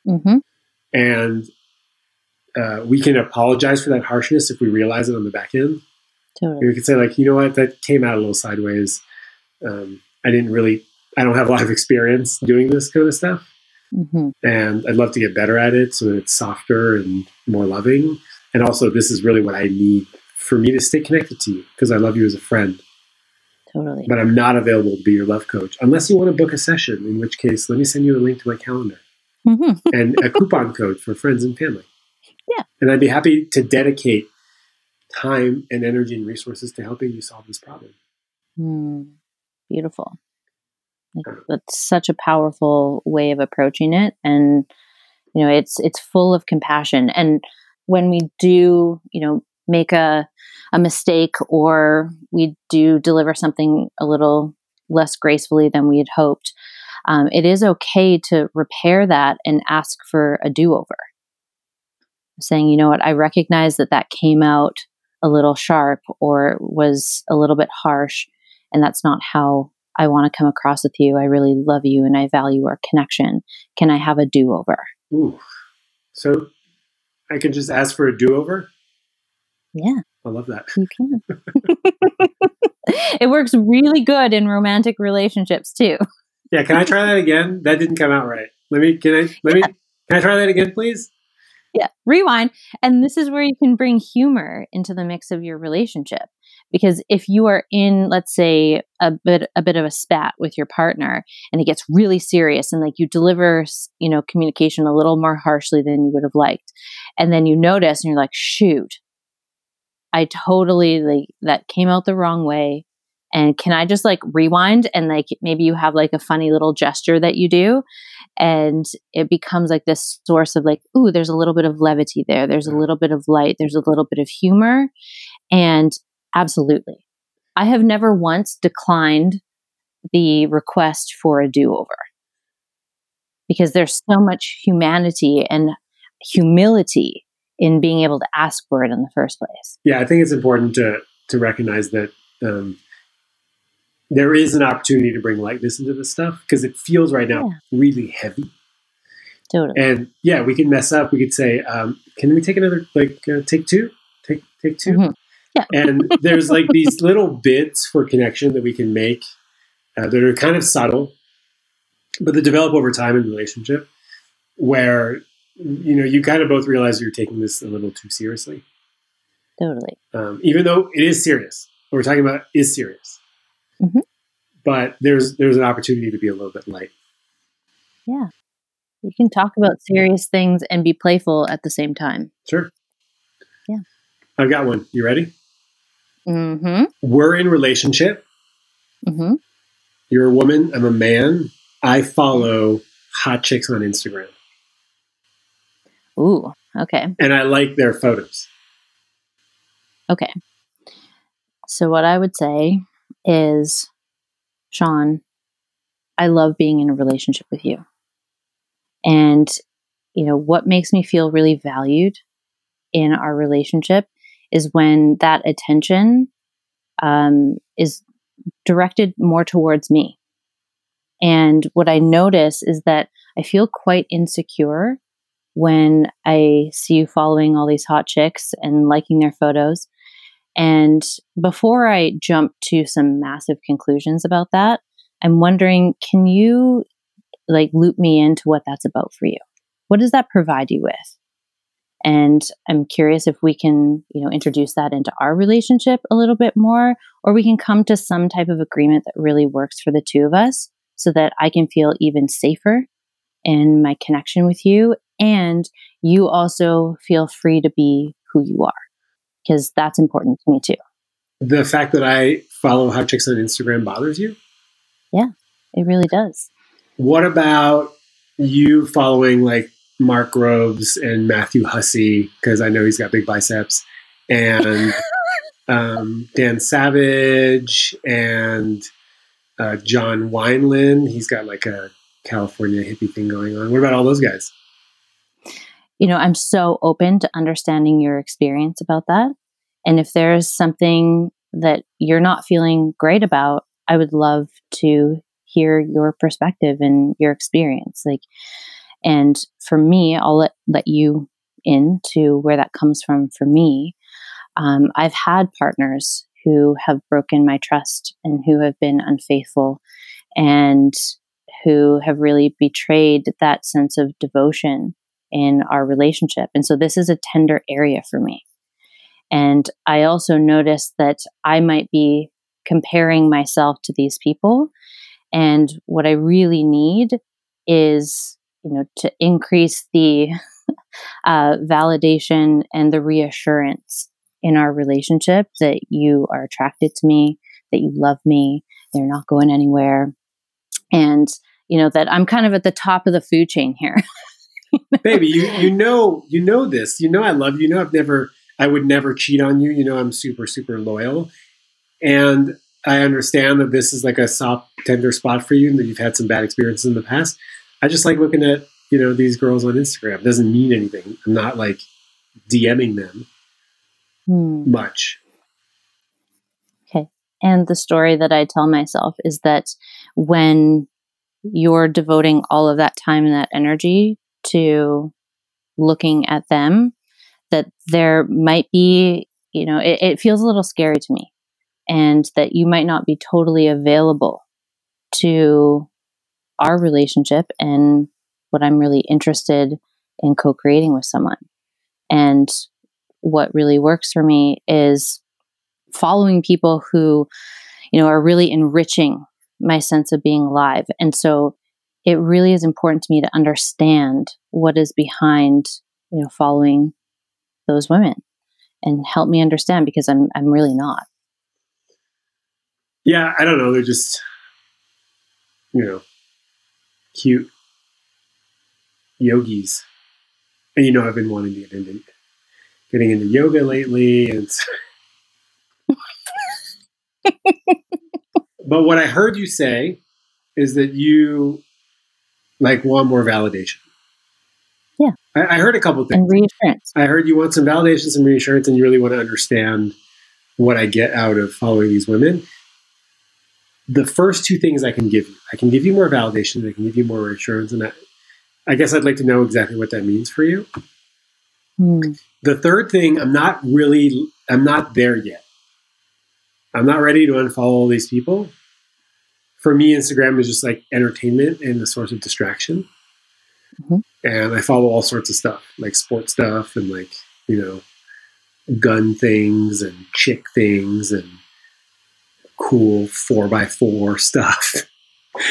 Mm-hmm. And uh, we can apologize for that harshness if we realize it on the back end. Totally. We can say, like, you know what, that came out a little sideways. Um, I didn't really I don't have a lot of experience doing this kind of stuff. Mm-hmm. And I'd love to get better at it so that it's softer and more loving. And also, this is really what I need for me to stay connected to you because I love you as a friend. Totally. But I'm not available to be your love coach unless you want to book a session, in which case, let me send you a link to my calendar Mm-hmm. and a coupon code for friends and family. Yeah. And I'd be happy to dedicate time and energy and resources to helping you solve this problem. Mm, beautiful. Like, that's such a powerful way of approaching it, and you know, it's it's full of compassion. And when we do, you know, make a a mistake or we do deliver something a little less gracefully than we had hoped, um, it is okay to repair that and ask for a do over. Saying, you know what, I recognize that that came out a little sharp or was a little bit harsh, and that's not how I want to come across with you. I really love you and I value our connection. Can I have a do over? Ooh. So I can just ask for a do over? Yeah, I love that. you can. it works really good in romantic relationships too. Yeah, can I try that again? That didn't come out right. Let me can I let me can I try that again, please? Yeah, rewind. And this is where you can bring humor into the mix of your relationship. Because if you are in, let's say, a bit a bit of a spat with your partner and it gets really serious and like you deliver, you know, communication a little more harshly than you would have liked, and then you notice and you're like, shoot, I totally like that came out the wrong way. And can I just like rewind and like maybe you have like a funny little gesture that you do and it becomes like this source of like, ooh, there's a little bit of levity there. There's a little bit of light. There's a little bit of humor. And absolutely. I have never once declined the request for a do over because there's so much humanity and humility in being able to ask for it in the first place. Yeah, I think it's important to to recognize that um, there is an opportunity to bring lightness into this stuff because it feels right now really heavy. Totally. And yeah, we can mess up. We could say, um, "Can we take another like uh, take two? Take take 2 Mhm. Yeah. and there's like these little bits for connection that we can make uh, that are kind of subtle, but they develop over time in relationship, where you know you kind of both realize you're taking this a little too seriously, Totally. um, even though it is serious. What we're talking about is serious, Mhm. but there's there's an opportunity to be a little bit light. Yeah. You can talk about serious things and be playful at the same time. Sure. Yeah. I've got one. You ready? Mm-hmm. We're in relationship. Mm-hmm. You're a woman. I'm a man. I follow hot chicks on Instagram, Ooh. Okay. and I like their photos. Okay. So what I would say is, Sean, I love being in a relationship with you. And you know, what makes me feel really valued in our relationship is when that attention um, is directed more towards me. And what I notice is that I feel quite insecure when I see you following all these hot chicks and liking their photos. And before I jump to some massive conclusions about that, I'm wondering can you like loop me into what that's about for you? What does that provide you with? And I'm curious if we can, you know, introduce that into our relationship a little bit more, or we can come to some type of agreement that really works for the two of us so that I can feel even safer in my connection with you. And you also feel free to be who you are, because that's important to me too. The fact that I follow hot chicks on Instagram bothers you. Yeah, it really does. What about you following like Mark Groves and Matthew Hussey because I know he's got big biceps, and um, Dan Savage and uh, John Wineland. He's got like a California hippie thing going on. What about all those guys? you know, I'm so open to understanding your experience about that. And if there's something that you're not feeling great about, I would love to hear your perspective and your experience. Like, and for me, I'll let, let you into where that comes from for me. Um, I've had partners who have broken my trust and who have been unfaithful and who have really betrayed that sense of devotion in our relationship. And so this is a tender area for me. And I also noticed that I might be comparing myself to these people. And what I really need is, you know, to increase the uh, validation and the reassurance in our relationship that you are attracted to me, that you love me, they're not going anywhere. And, you know, that I'm kind of at the top of the food chain here. Baby, you, you know, you know this. You know I love you. You know I've never I would never cheat on you. You know, I'm super, super loyal. And I understand that this is like a soft, tender spot for you and that you've had some bad experiences in the past. I just like looking at, you know, these girls on Instagram. It doesn't mean anything. I'm not like DMing them hmm. much. Okay. And the story that I tell myself is that when you're devoting all of that time and that energy to looking at them, that there might be, you know, it, it feels a little scary to me, and that you might not be totally available to our relationship and what I'm really interested in co creating with someone. And what really works for me is following people who, you know, are really enriching my sense of being alive. And so it really is important to me to understand what is behind, you know, following those women and help me understand because I'm I'm really not. Yeah, I don't know. They're just you know cute yogis, and you know I've been wanting to get into getting into yoga lately, and. but what I heard you say is that you like want more validation. I, I heard a couple things. And reassurance. I heard you want some validation, some reassurance, and you really want to understand what I get out of following these women. The first two things I can give you, I can give you more validation, I can give you more reassurance, and I, I guess I'd like to know exactly what that means for you. Hmm. The third thing, I'm not really, I'm not there yet. I'm not ready to unfollow all these people. For me, Instagram is just like entertainment and a source of distraction. Mm-hmm. And I follow all sorts of stuff, like sports stuff and like, you know, gun things and chick things and cool four by four stuff.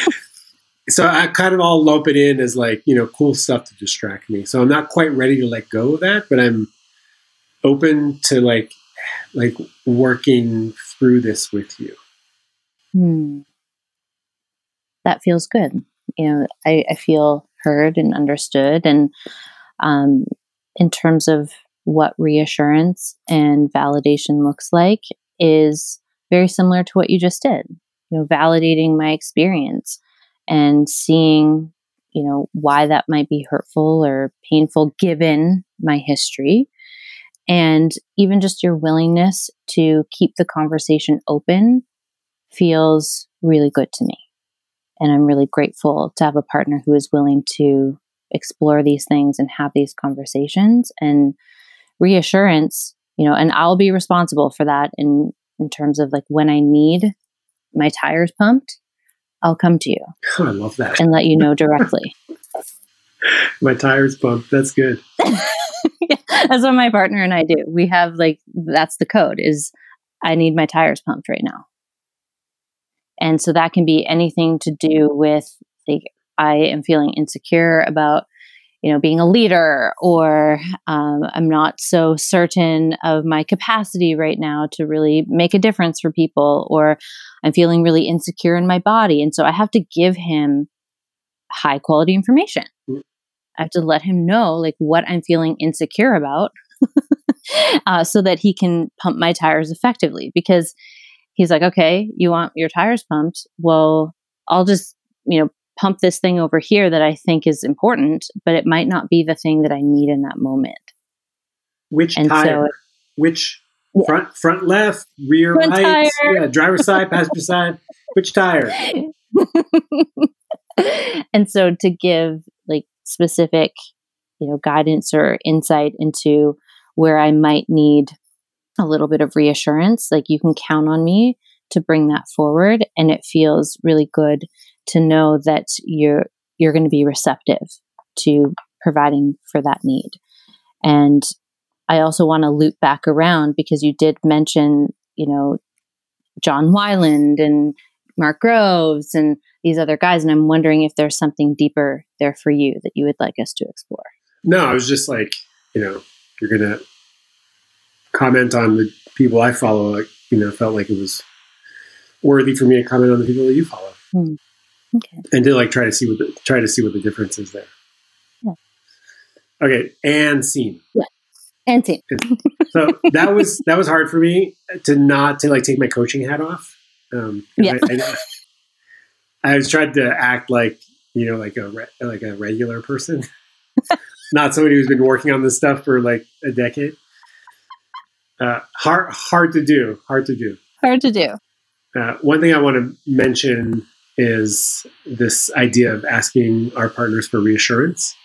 so I kind of all lump it in as like, you know, cool stuff to distract me. So I'm not quite ready to let go of that, but I'm open to like like working through this with you. Hmm. That feels good. You know, I, I feel heard and understood. And um, in terms of what reassurance and validation looks like, is very similar to what you just did. You know, validating my experience and seeing, you know, why that might be hurtful or painful given my history. And even just your willingness to keep the conversation open feels really good to me. And I'm really grateful to have a partner who is willing to explore these things and have these conversations and reassurance, you know, and I'll be responsible for that in in terms of like when I need my tires pumped, I'll come to you. Oh, I love that. And let you know directly. my tires pumped. That's good. that's what my partner and I do. We have like that's the code is I need my tires pumped right now. And so that can be anything to do with like I am feeling insecure about you know being a leader or um, i'm not so certain of my capacity right now to really make a difference for people or i'm feeling really insecure in my body. And so i have to give him high quality information. Mm. i have to let him know like what i'm feeling insecure about uh, so that he can pump my tires effectively. Because he's like, okay, you want your tires pumped? Well, I'll just, you know, pump this thing over here that I think is important, but it might not be the thing that I need in that moment. Which and tire? So, Which yeah. front front left, rear front right, yeah, driver side, passenger side. Which tire? and so to give like specific, you know, guidance or insight into where I might need a little bit of reassurance. Like you can count on me to bring that forward. And it feels really good to know that you're you're going to be receptive to providing for that need. And I also want to loop back around because you did mention, you know, John Wineland and Mark Groves and these other guys. And I'm wondering if there's something deeper there for you that you would like us to explore. No, I was just like, you know, you're to comment on the people I follow. Like, you know, felt like it was worthy for me to comment on the people that you follow. Hmm. Okay. And to like try to see what the, try to see what the difference is there. Yeah. Okay. And scene. Yeah. And scene. so that was that was hard for me to not to like take my coaching hat off. Um, Yeah. I, I, I was tried to act like you know like a re- like a regular person, not somebody who's been working on this stuff for like a decade. Uh, hard hard to do. Hard to do. Hard to do. Uh, one thing I want to mention is this idea of asking our partners for reassurance.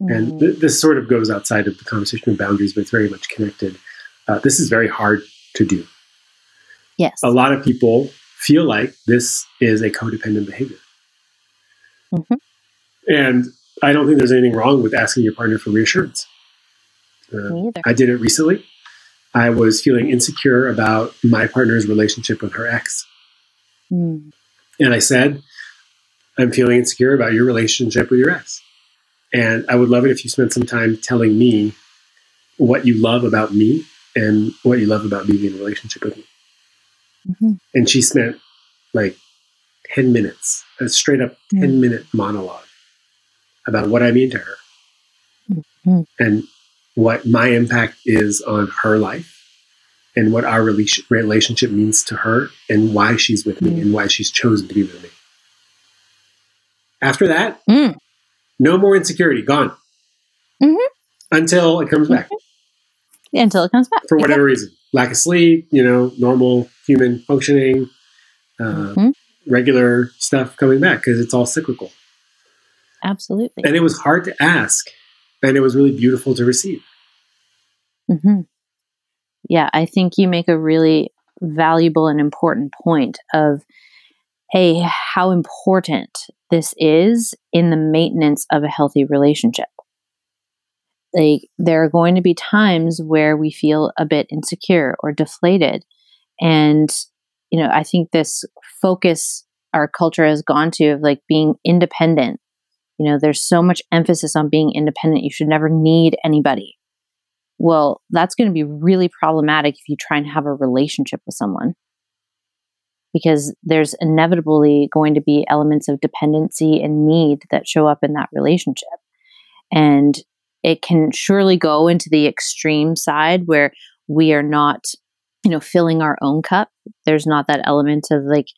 And Mhm. th- this sort of goes outside of the conversation of boundaries, but it's very much connected. Uh, this is very hard to do. yes. A lot of people feel like this is a codependent behavior. Mhm. And I don't think there's anything wrong with asking your partner for reassurance. Uh. I did it recently. I was feeling insecure about my partner's relationship with her ex. Mm. And I said, I'm feeling insecure about your relationship with your ex. And I would love it if you spent some time telling me what you love about me and what you love about being in a relationship with me. Mhm. And she spent like 10 minutes, a straight up 10 minute monologue about what I mean to her Mhm. and what my impact is on her life and what our relationship means to her and why she's with me Mm. and why she's chosen to be with me. After that, Mm. no more insecurity, gone. Mhm. Until it comes back Yeah, until it comes back. for whatever reason. Lack of sleep, you know, normal human functioning, uh, Mhm. regular stuff coming back because it's all cyclical. Absolutely. And it was hard to ask, and it was really beautiful to receive. hmm Yeah, I think you make a really valuable and important point of, hey, how important this is in the maintenance of a healthy relationship. Like, there are going to be times where we feel a bit insecure or deflated. And, you know, I think this focus our culture has gone to of like being independent. You know, there's so much emphasis on being independent. You should never need anybody. Well, that's going to be really problematic if you try and have a relationship with someone because there's inevitably going to be elements of dependency and need that show up in that relationship. And it can surely go into the extreme side where we are not, you know, filling our own cup. There's not that element of like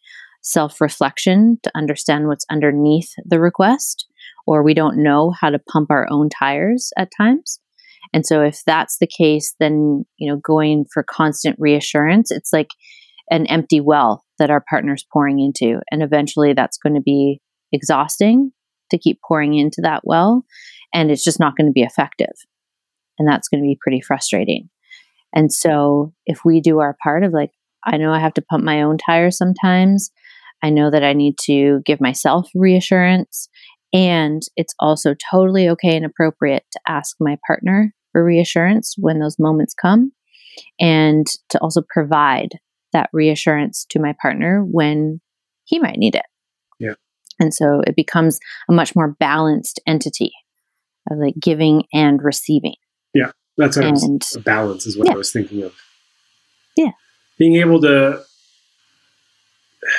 self reflection to understand what's underneath the request, or we don't know how to pump our own tires at times. And so if that's the case, then, you know, going for constant reassurance, it's like an empty well that our partner's pouring into. And eventually that's going to be exhausting to keep pouring into that well. And it's just not going to be effective. And that's going to be pretty frustrating. And so if we do our part of like, I know I have to pump my own tires sometimes. I know that I need to give myself reassurance. And it's also totally okay and appropriate to ask my partner for reassurance when those moments come and to also provide that reassurance to my partner when he might need it. Yeah. And so it becomes a much more balanced entity of like giving and receiving. Yeah. That's what I was, a balance is what Yeah. I was thinking of. Yeah. Being able to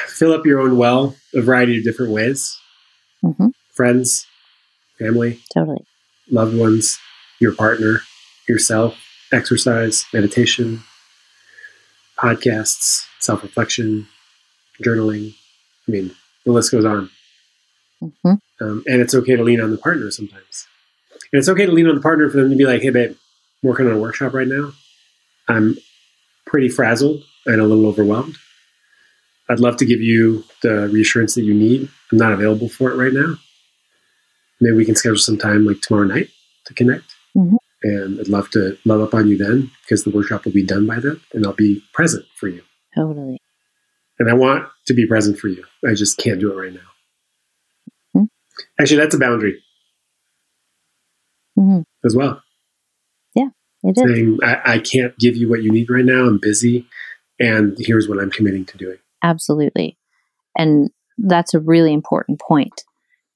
fill up your own well a variety of different ways. Mhm. Friends, family, totally. loved ones, your partner, yourself, exercise, meditation, podcasts, self reflection, journaling. I mean, the list goes on. hmm Um, and it's okay to lean on the partner sometimes. And it's okay to lean on the partner for them to be like, hey, babe, I'm working on a workshop right now. I'm pretty frazzled and a little overwhelmed. I'd love to give you the reassurance that you need. I'm not available for it right now. Maybe we can schedule some time like tomorrow night to connect. Mhm. And I'd love to love up on you then because the workshop will be done by then and I'll be present for you. Totally. And I want to be present for you. I just can't do it right now. Actually, that's a boundary Mhm. as well. Yeah, it is. Saying, I, I can't give you what you need right now. I'm busy. And here's what I'm committing to doing. Absolutely. And that's a really important point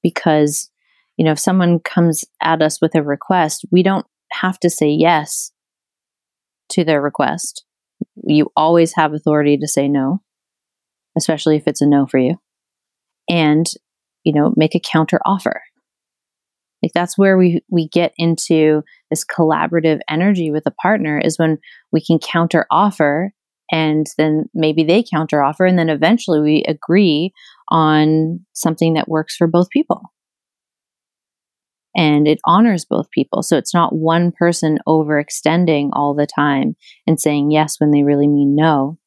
because, you know, if someone comes at us with a request, we don't have to say yes to their request. You always have authority to say no, especially if it's a no for you. And, you know, make a counter offer. Like that's where we we get into this collaborative energy with a partner is when we can counter offer and then maybe they counter offer and then eventually we agree on something that works for both people and it honors both people. So it's not one person overextending all the time and saying yes when they really mean no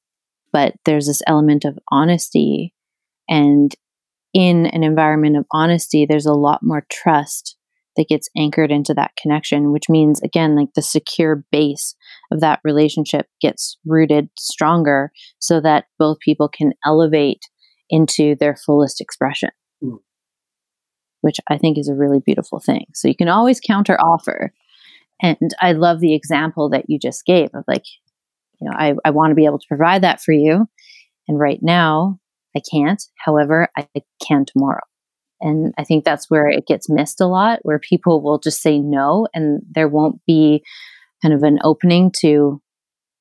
but there's this element of honesty. And in an environment of honesty there's a lot more trust that gets anchored into that connection which means again like the secure base of that relationship gets rooted stronger so that both people can elevate into their fullest expression. Mm. Which i think is a really beautiful thing. So you can always counter offer and i love the example that you just gave of like you know i, I want to be able to provide that for you and right now i can't. However i can tomorrow. And i think that's where it gets missed a lot where people will just say no and there won't be kind of an opening to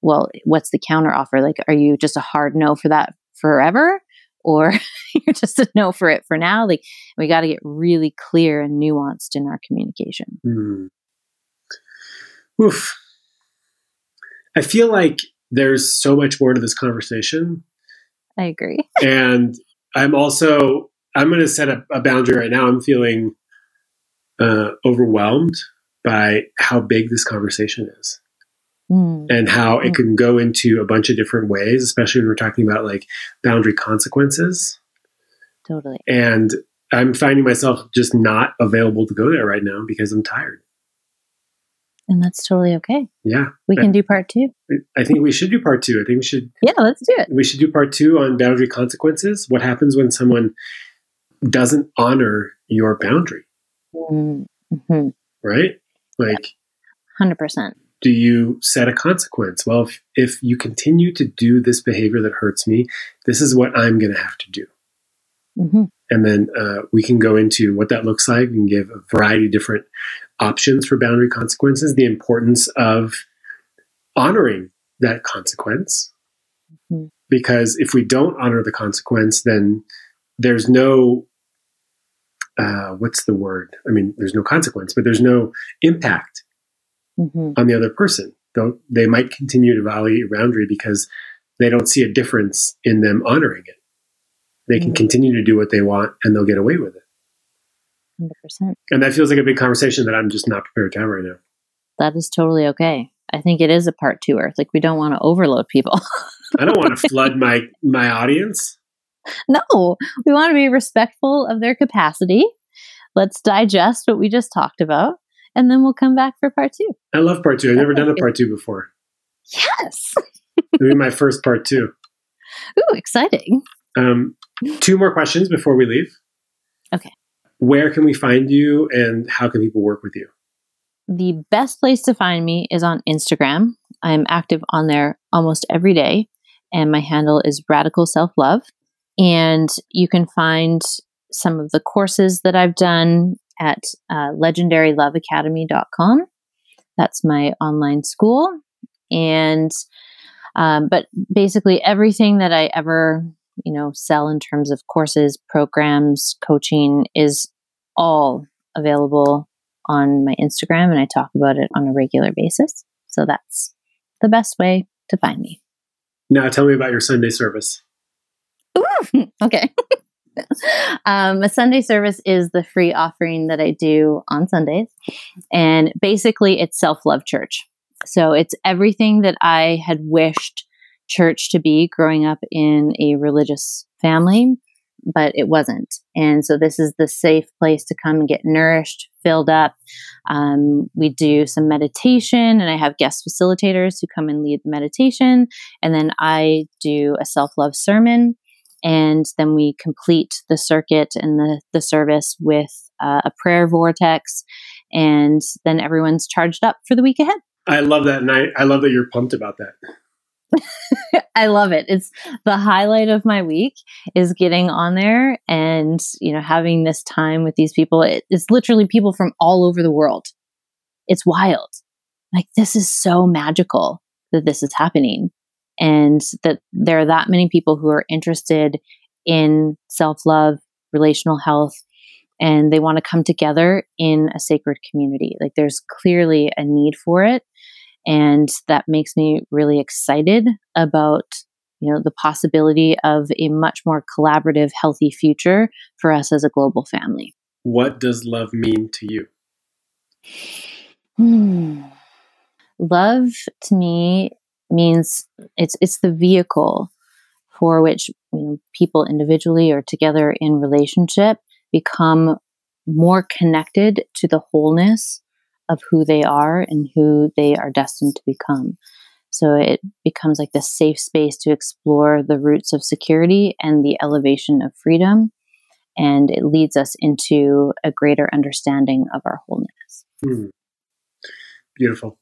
well what's the counter offer like are you just a hard no for that forever or you're just a no for it for now like we got to get really clear and nuanced in our communication Hmm. Oof. I feel like there's so much more to this conversation. i agree and I'm also I'm going to set a, a boundary right now. I'm feeling uh, overwhelmed by how big this conversation is Mm, and how it Mm. can go into a bunch of different ways, especially when we're talking about like boundary consequences. totally And I'm finding myself just not available to go there right now because I'm tired. and that's totally okay Yeah, we can do part two I think we should do part two. I think we should yeah let's do it we should do part two on boundary consequences. What happens when someone doesn't honor your boundary, mm-hmm. right? Like, 100% do you set a consequence? Well, if, if you continue to do this behavior that hurts me, this is what I'm going to have to do. hmm And then uh, we can go into what that looks like. We can give a variety of different options for boundary consequences, the importance of honoring that consequence. Mhm. Because if we don't honor the consequence, then there's no, uh, what's the word? I mean, there's no consequence, but there's no impact hmm on the other person. Though they might continue to violate your boundary because they don't see a difference in them honoring it. They can Mhm. continue to do what they want and they'll get away with it. 100% And that feels like a big conversation that I'm just not prepared to have right now. that is totally okay i think it is a part two earth like we don't want to overload people I don't want to flood my my audience. no we want to be respectful of their capacity let's digest what we just talked about and then we'll come back for part two I love part two. I've never done a part two before. yes It'll be my first part two. ooh exciting Um, two more questions before we leave. Okay. Where can we find you and how can people work with you? the best place to find me is on Instagram. I'm active on there almost every day, and my handle is Radical Self Love. And you can find some of the courses that I've done at uh, legendaryloveacademy.com. That's my online school. And, um, but basically everything that I ever, you know, sell in terms of courses, programs, coaching is all available on my Instagram and I talk about it on a regular basis. So that's the best way to find me. Now tell me about your Sunday service. Ooh, okay. um, a Sunday service is the free offering that I do on Sundays. And basically, it's self love church. So it's everything that I had wished church to be growing up in a religious family, but it wasn't. And so this is the safe place to come and get nourished, filled up. Um, we do some meditation, and I have guest facilitators who come and lead the meditation. And then I do a self love sermon and then we complete the circuit and the, the service with uh, a prayer vortex, and then everyone's charged up for the week ahead. I love that. And I, I love that you're pumped about that. I love it. It's the highlight of my week is getting on there and, you know, having this time with these people. It, it's literally people from all over the world. It's wild. Like, this is so magical that this is happening and that there are that many people who are interested in self love, relational health, and they want to come together in a sacred community. Like, there's clearly a need for it. And that makes me really excited about you know the possibility of a much more collaborative healthy future for us as a global family what does love mean to you hmm. love to me means it's it's the vehicle for which you know people individually or together in relationship become more connected to the wholeness of who they are and who they are destined to become. So it becomes like this safe space to explore the roots of security and the elevation of freedom. And it leads us into a greater understanding of our wholeness. Mm. Beautiful.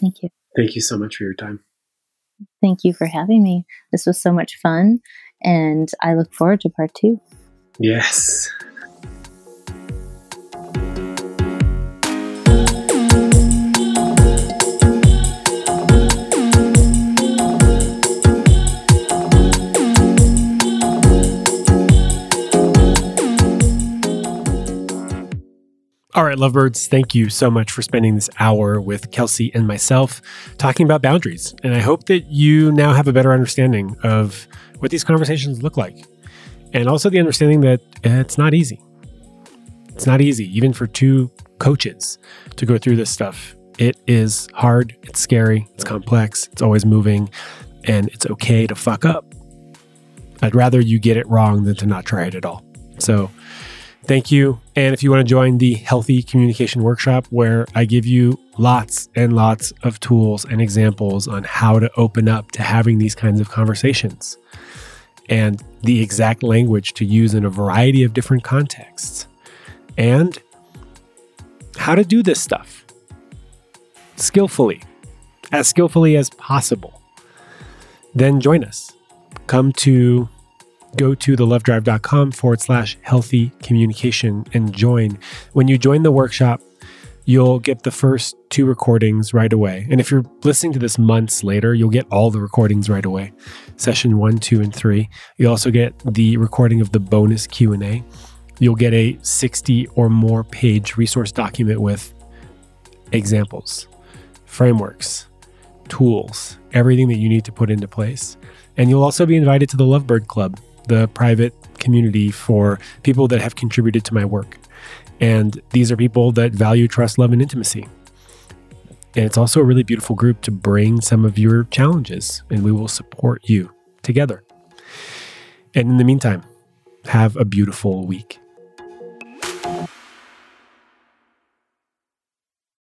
Thank you. Thank you so much for your time. Thank you for having me. This was so much fun. And I look forward to part two. Yes. All right, lovebirds, thank you so much for spending this hour with Kelsey and myself talking about boundaries. And I hope that you now have a better understanding of what these conversations look like. And also the understanding that eh, it's not easy. It's not easy, even for two coaches to go through this stuff. It is hard, it's scary, it's complex, it's always moving, and it's okay to fuck up. I'd rather you get it wrong than to not try it at all. So, Thank you. And if you want to join the Healthy Communication Workshop, where I give you lots and lots of tools and examples on how to open up to having these kinds of conversations and the exact language to use in a variety of different contexts, and how to do this stuff skillfully, as skillfully as possible, then join us. Come to go to thelovedrive.com forward slash healthy communication and join. When you join the workshop, you'll get the first two recordings right away. And if you're listening to this months later, you'll get all the recordings right away. Session 1, 2 and 3. You also get the recording of the bonus Q&A. You'll get a 60 or more page resource document with examples, frameworks, tools, everything that you need to put into place. And you'll also be invited to the Lovebird Club, the private community for people that have contributed to my work. And these are people that value trust, love, and intimacy. And it's also a really beautiful group to bring some of your challenges, and we will support you together. And in the meantime, have a beautiful week.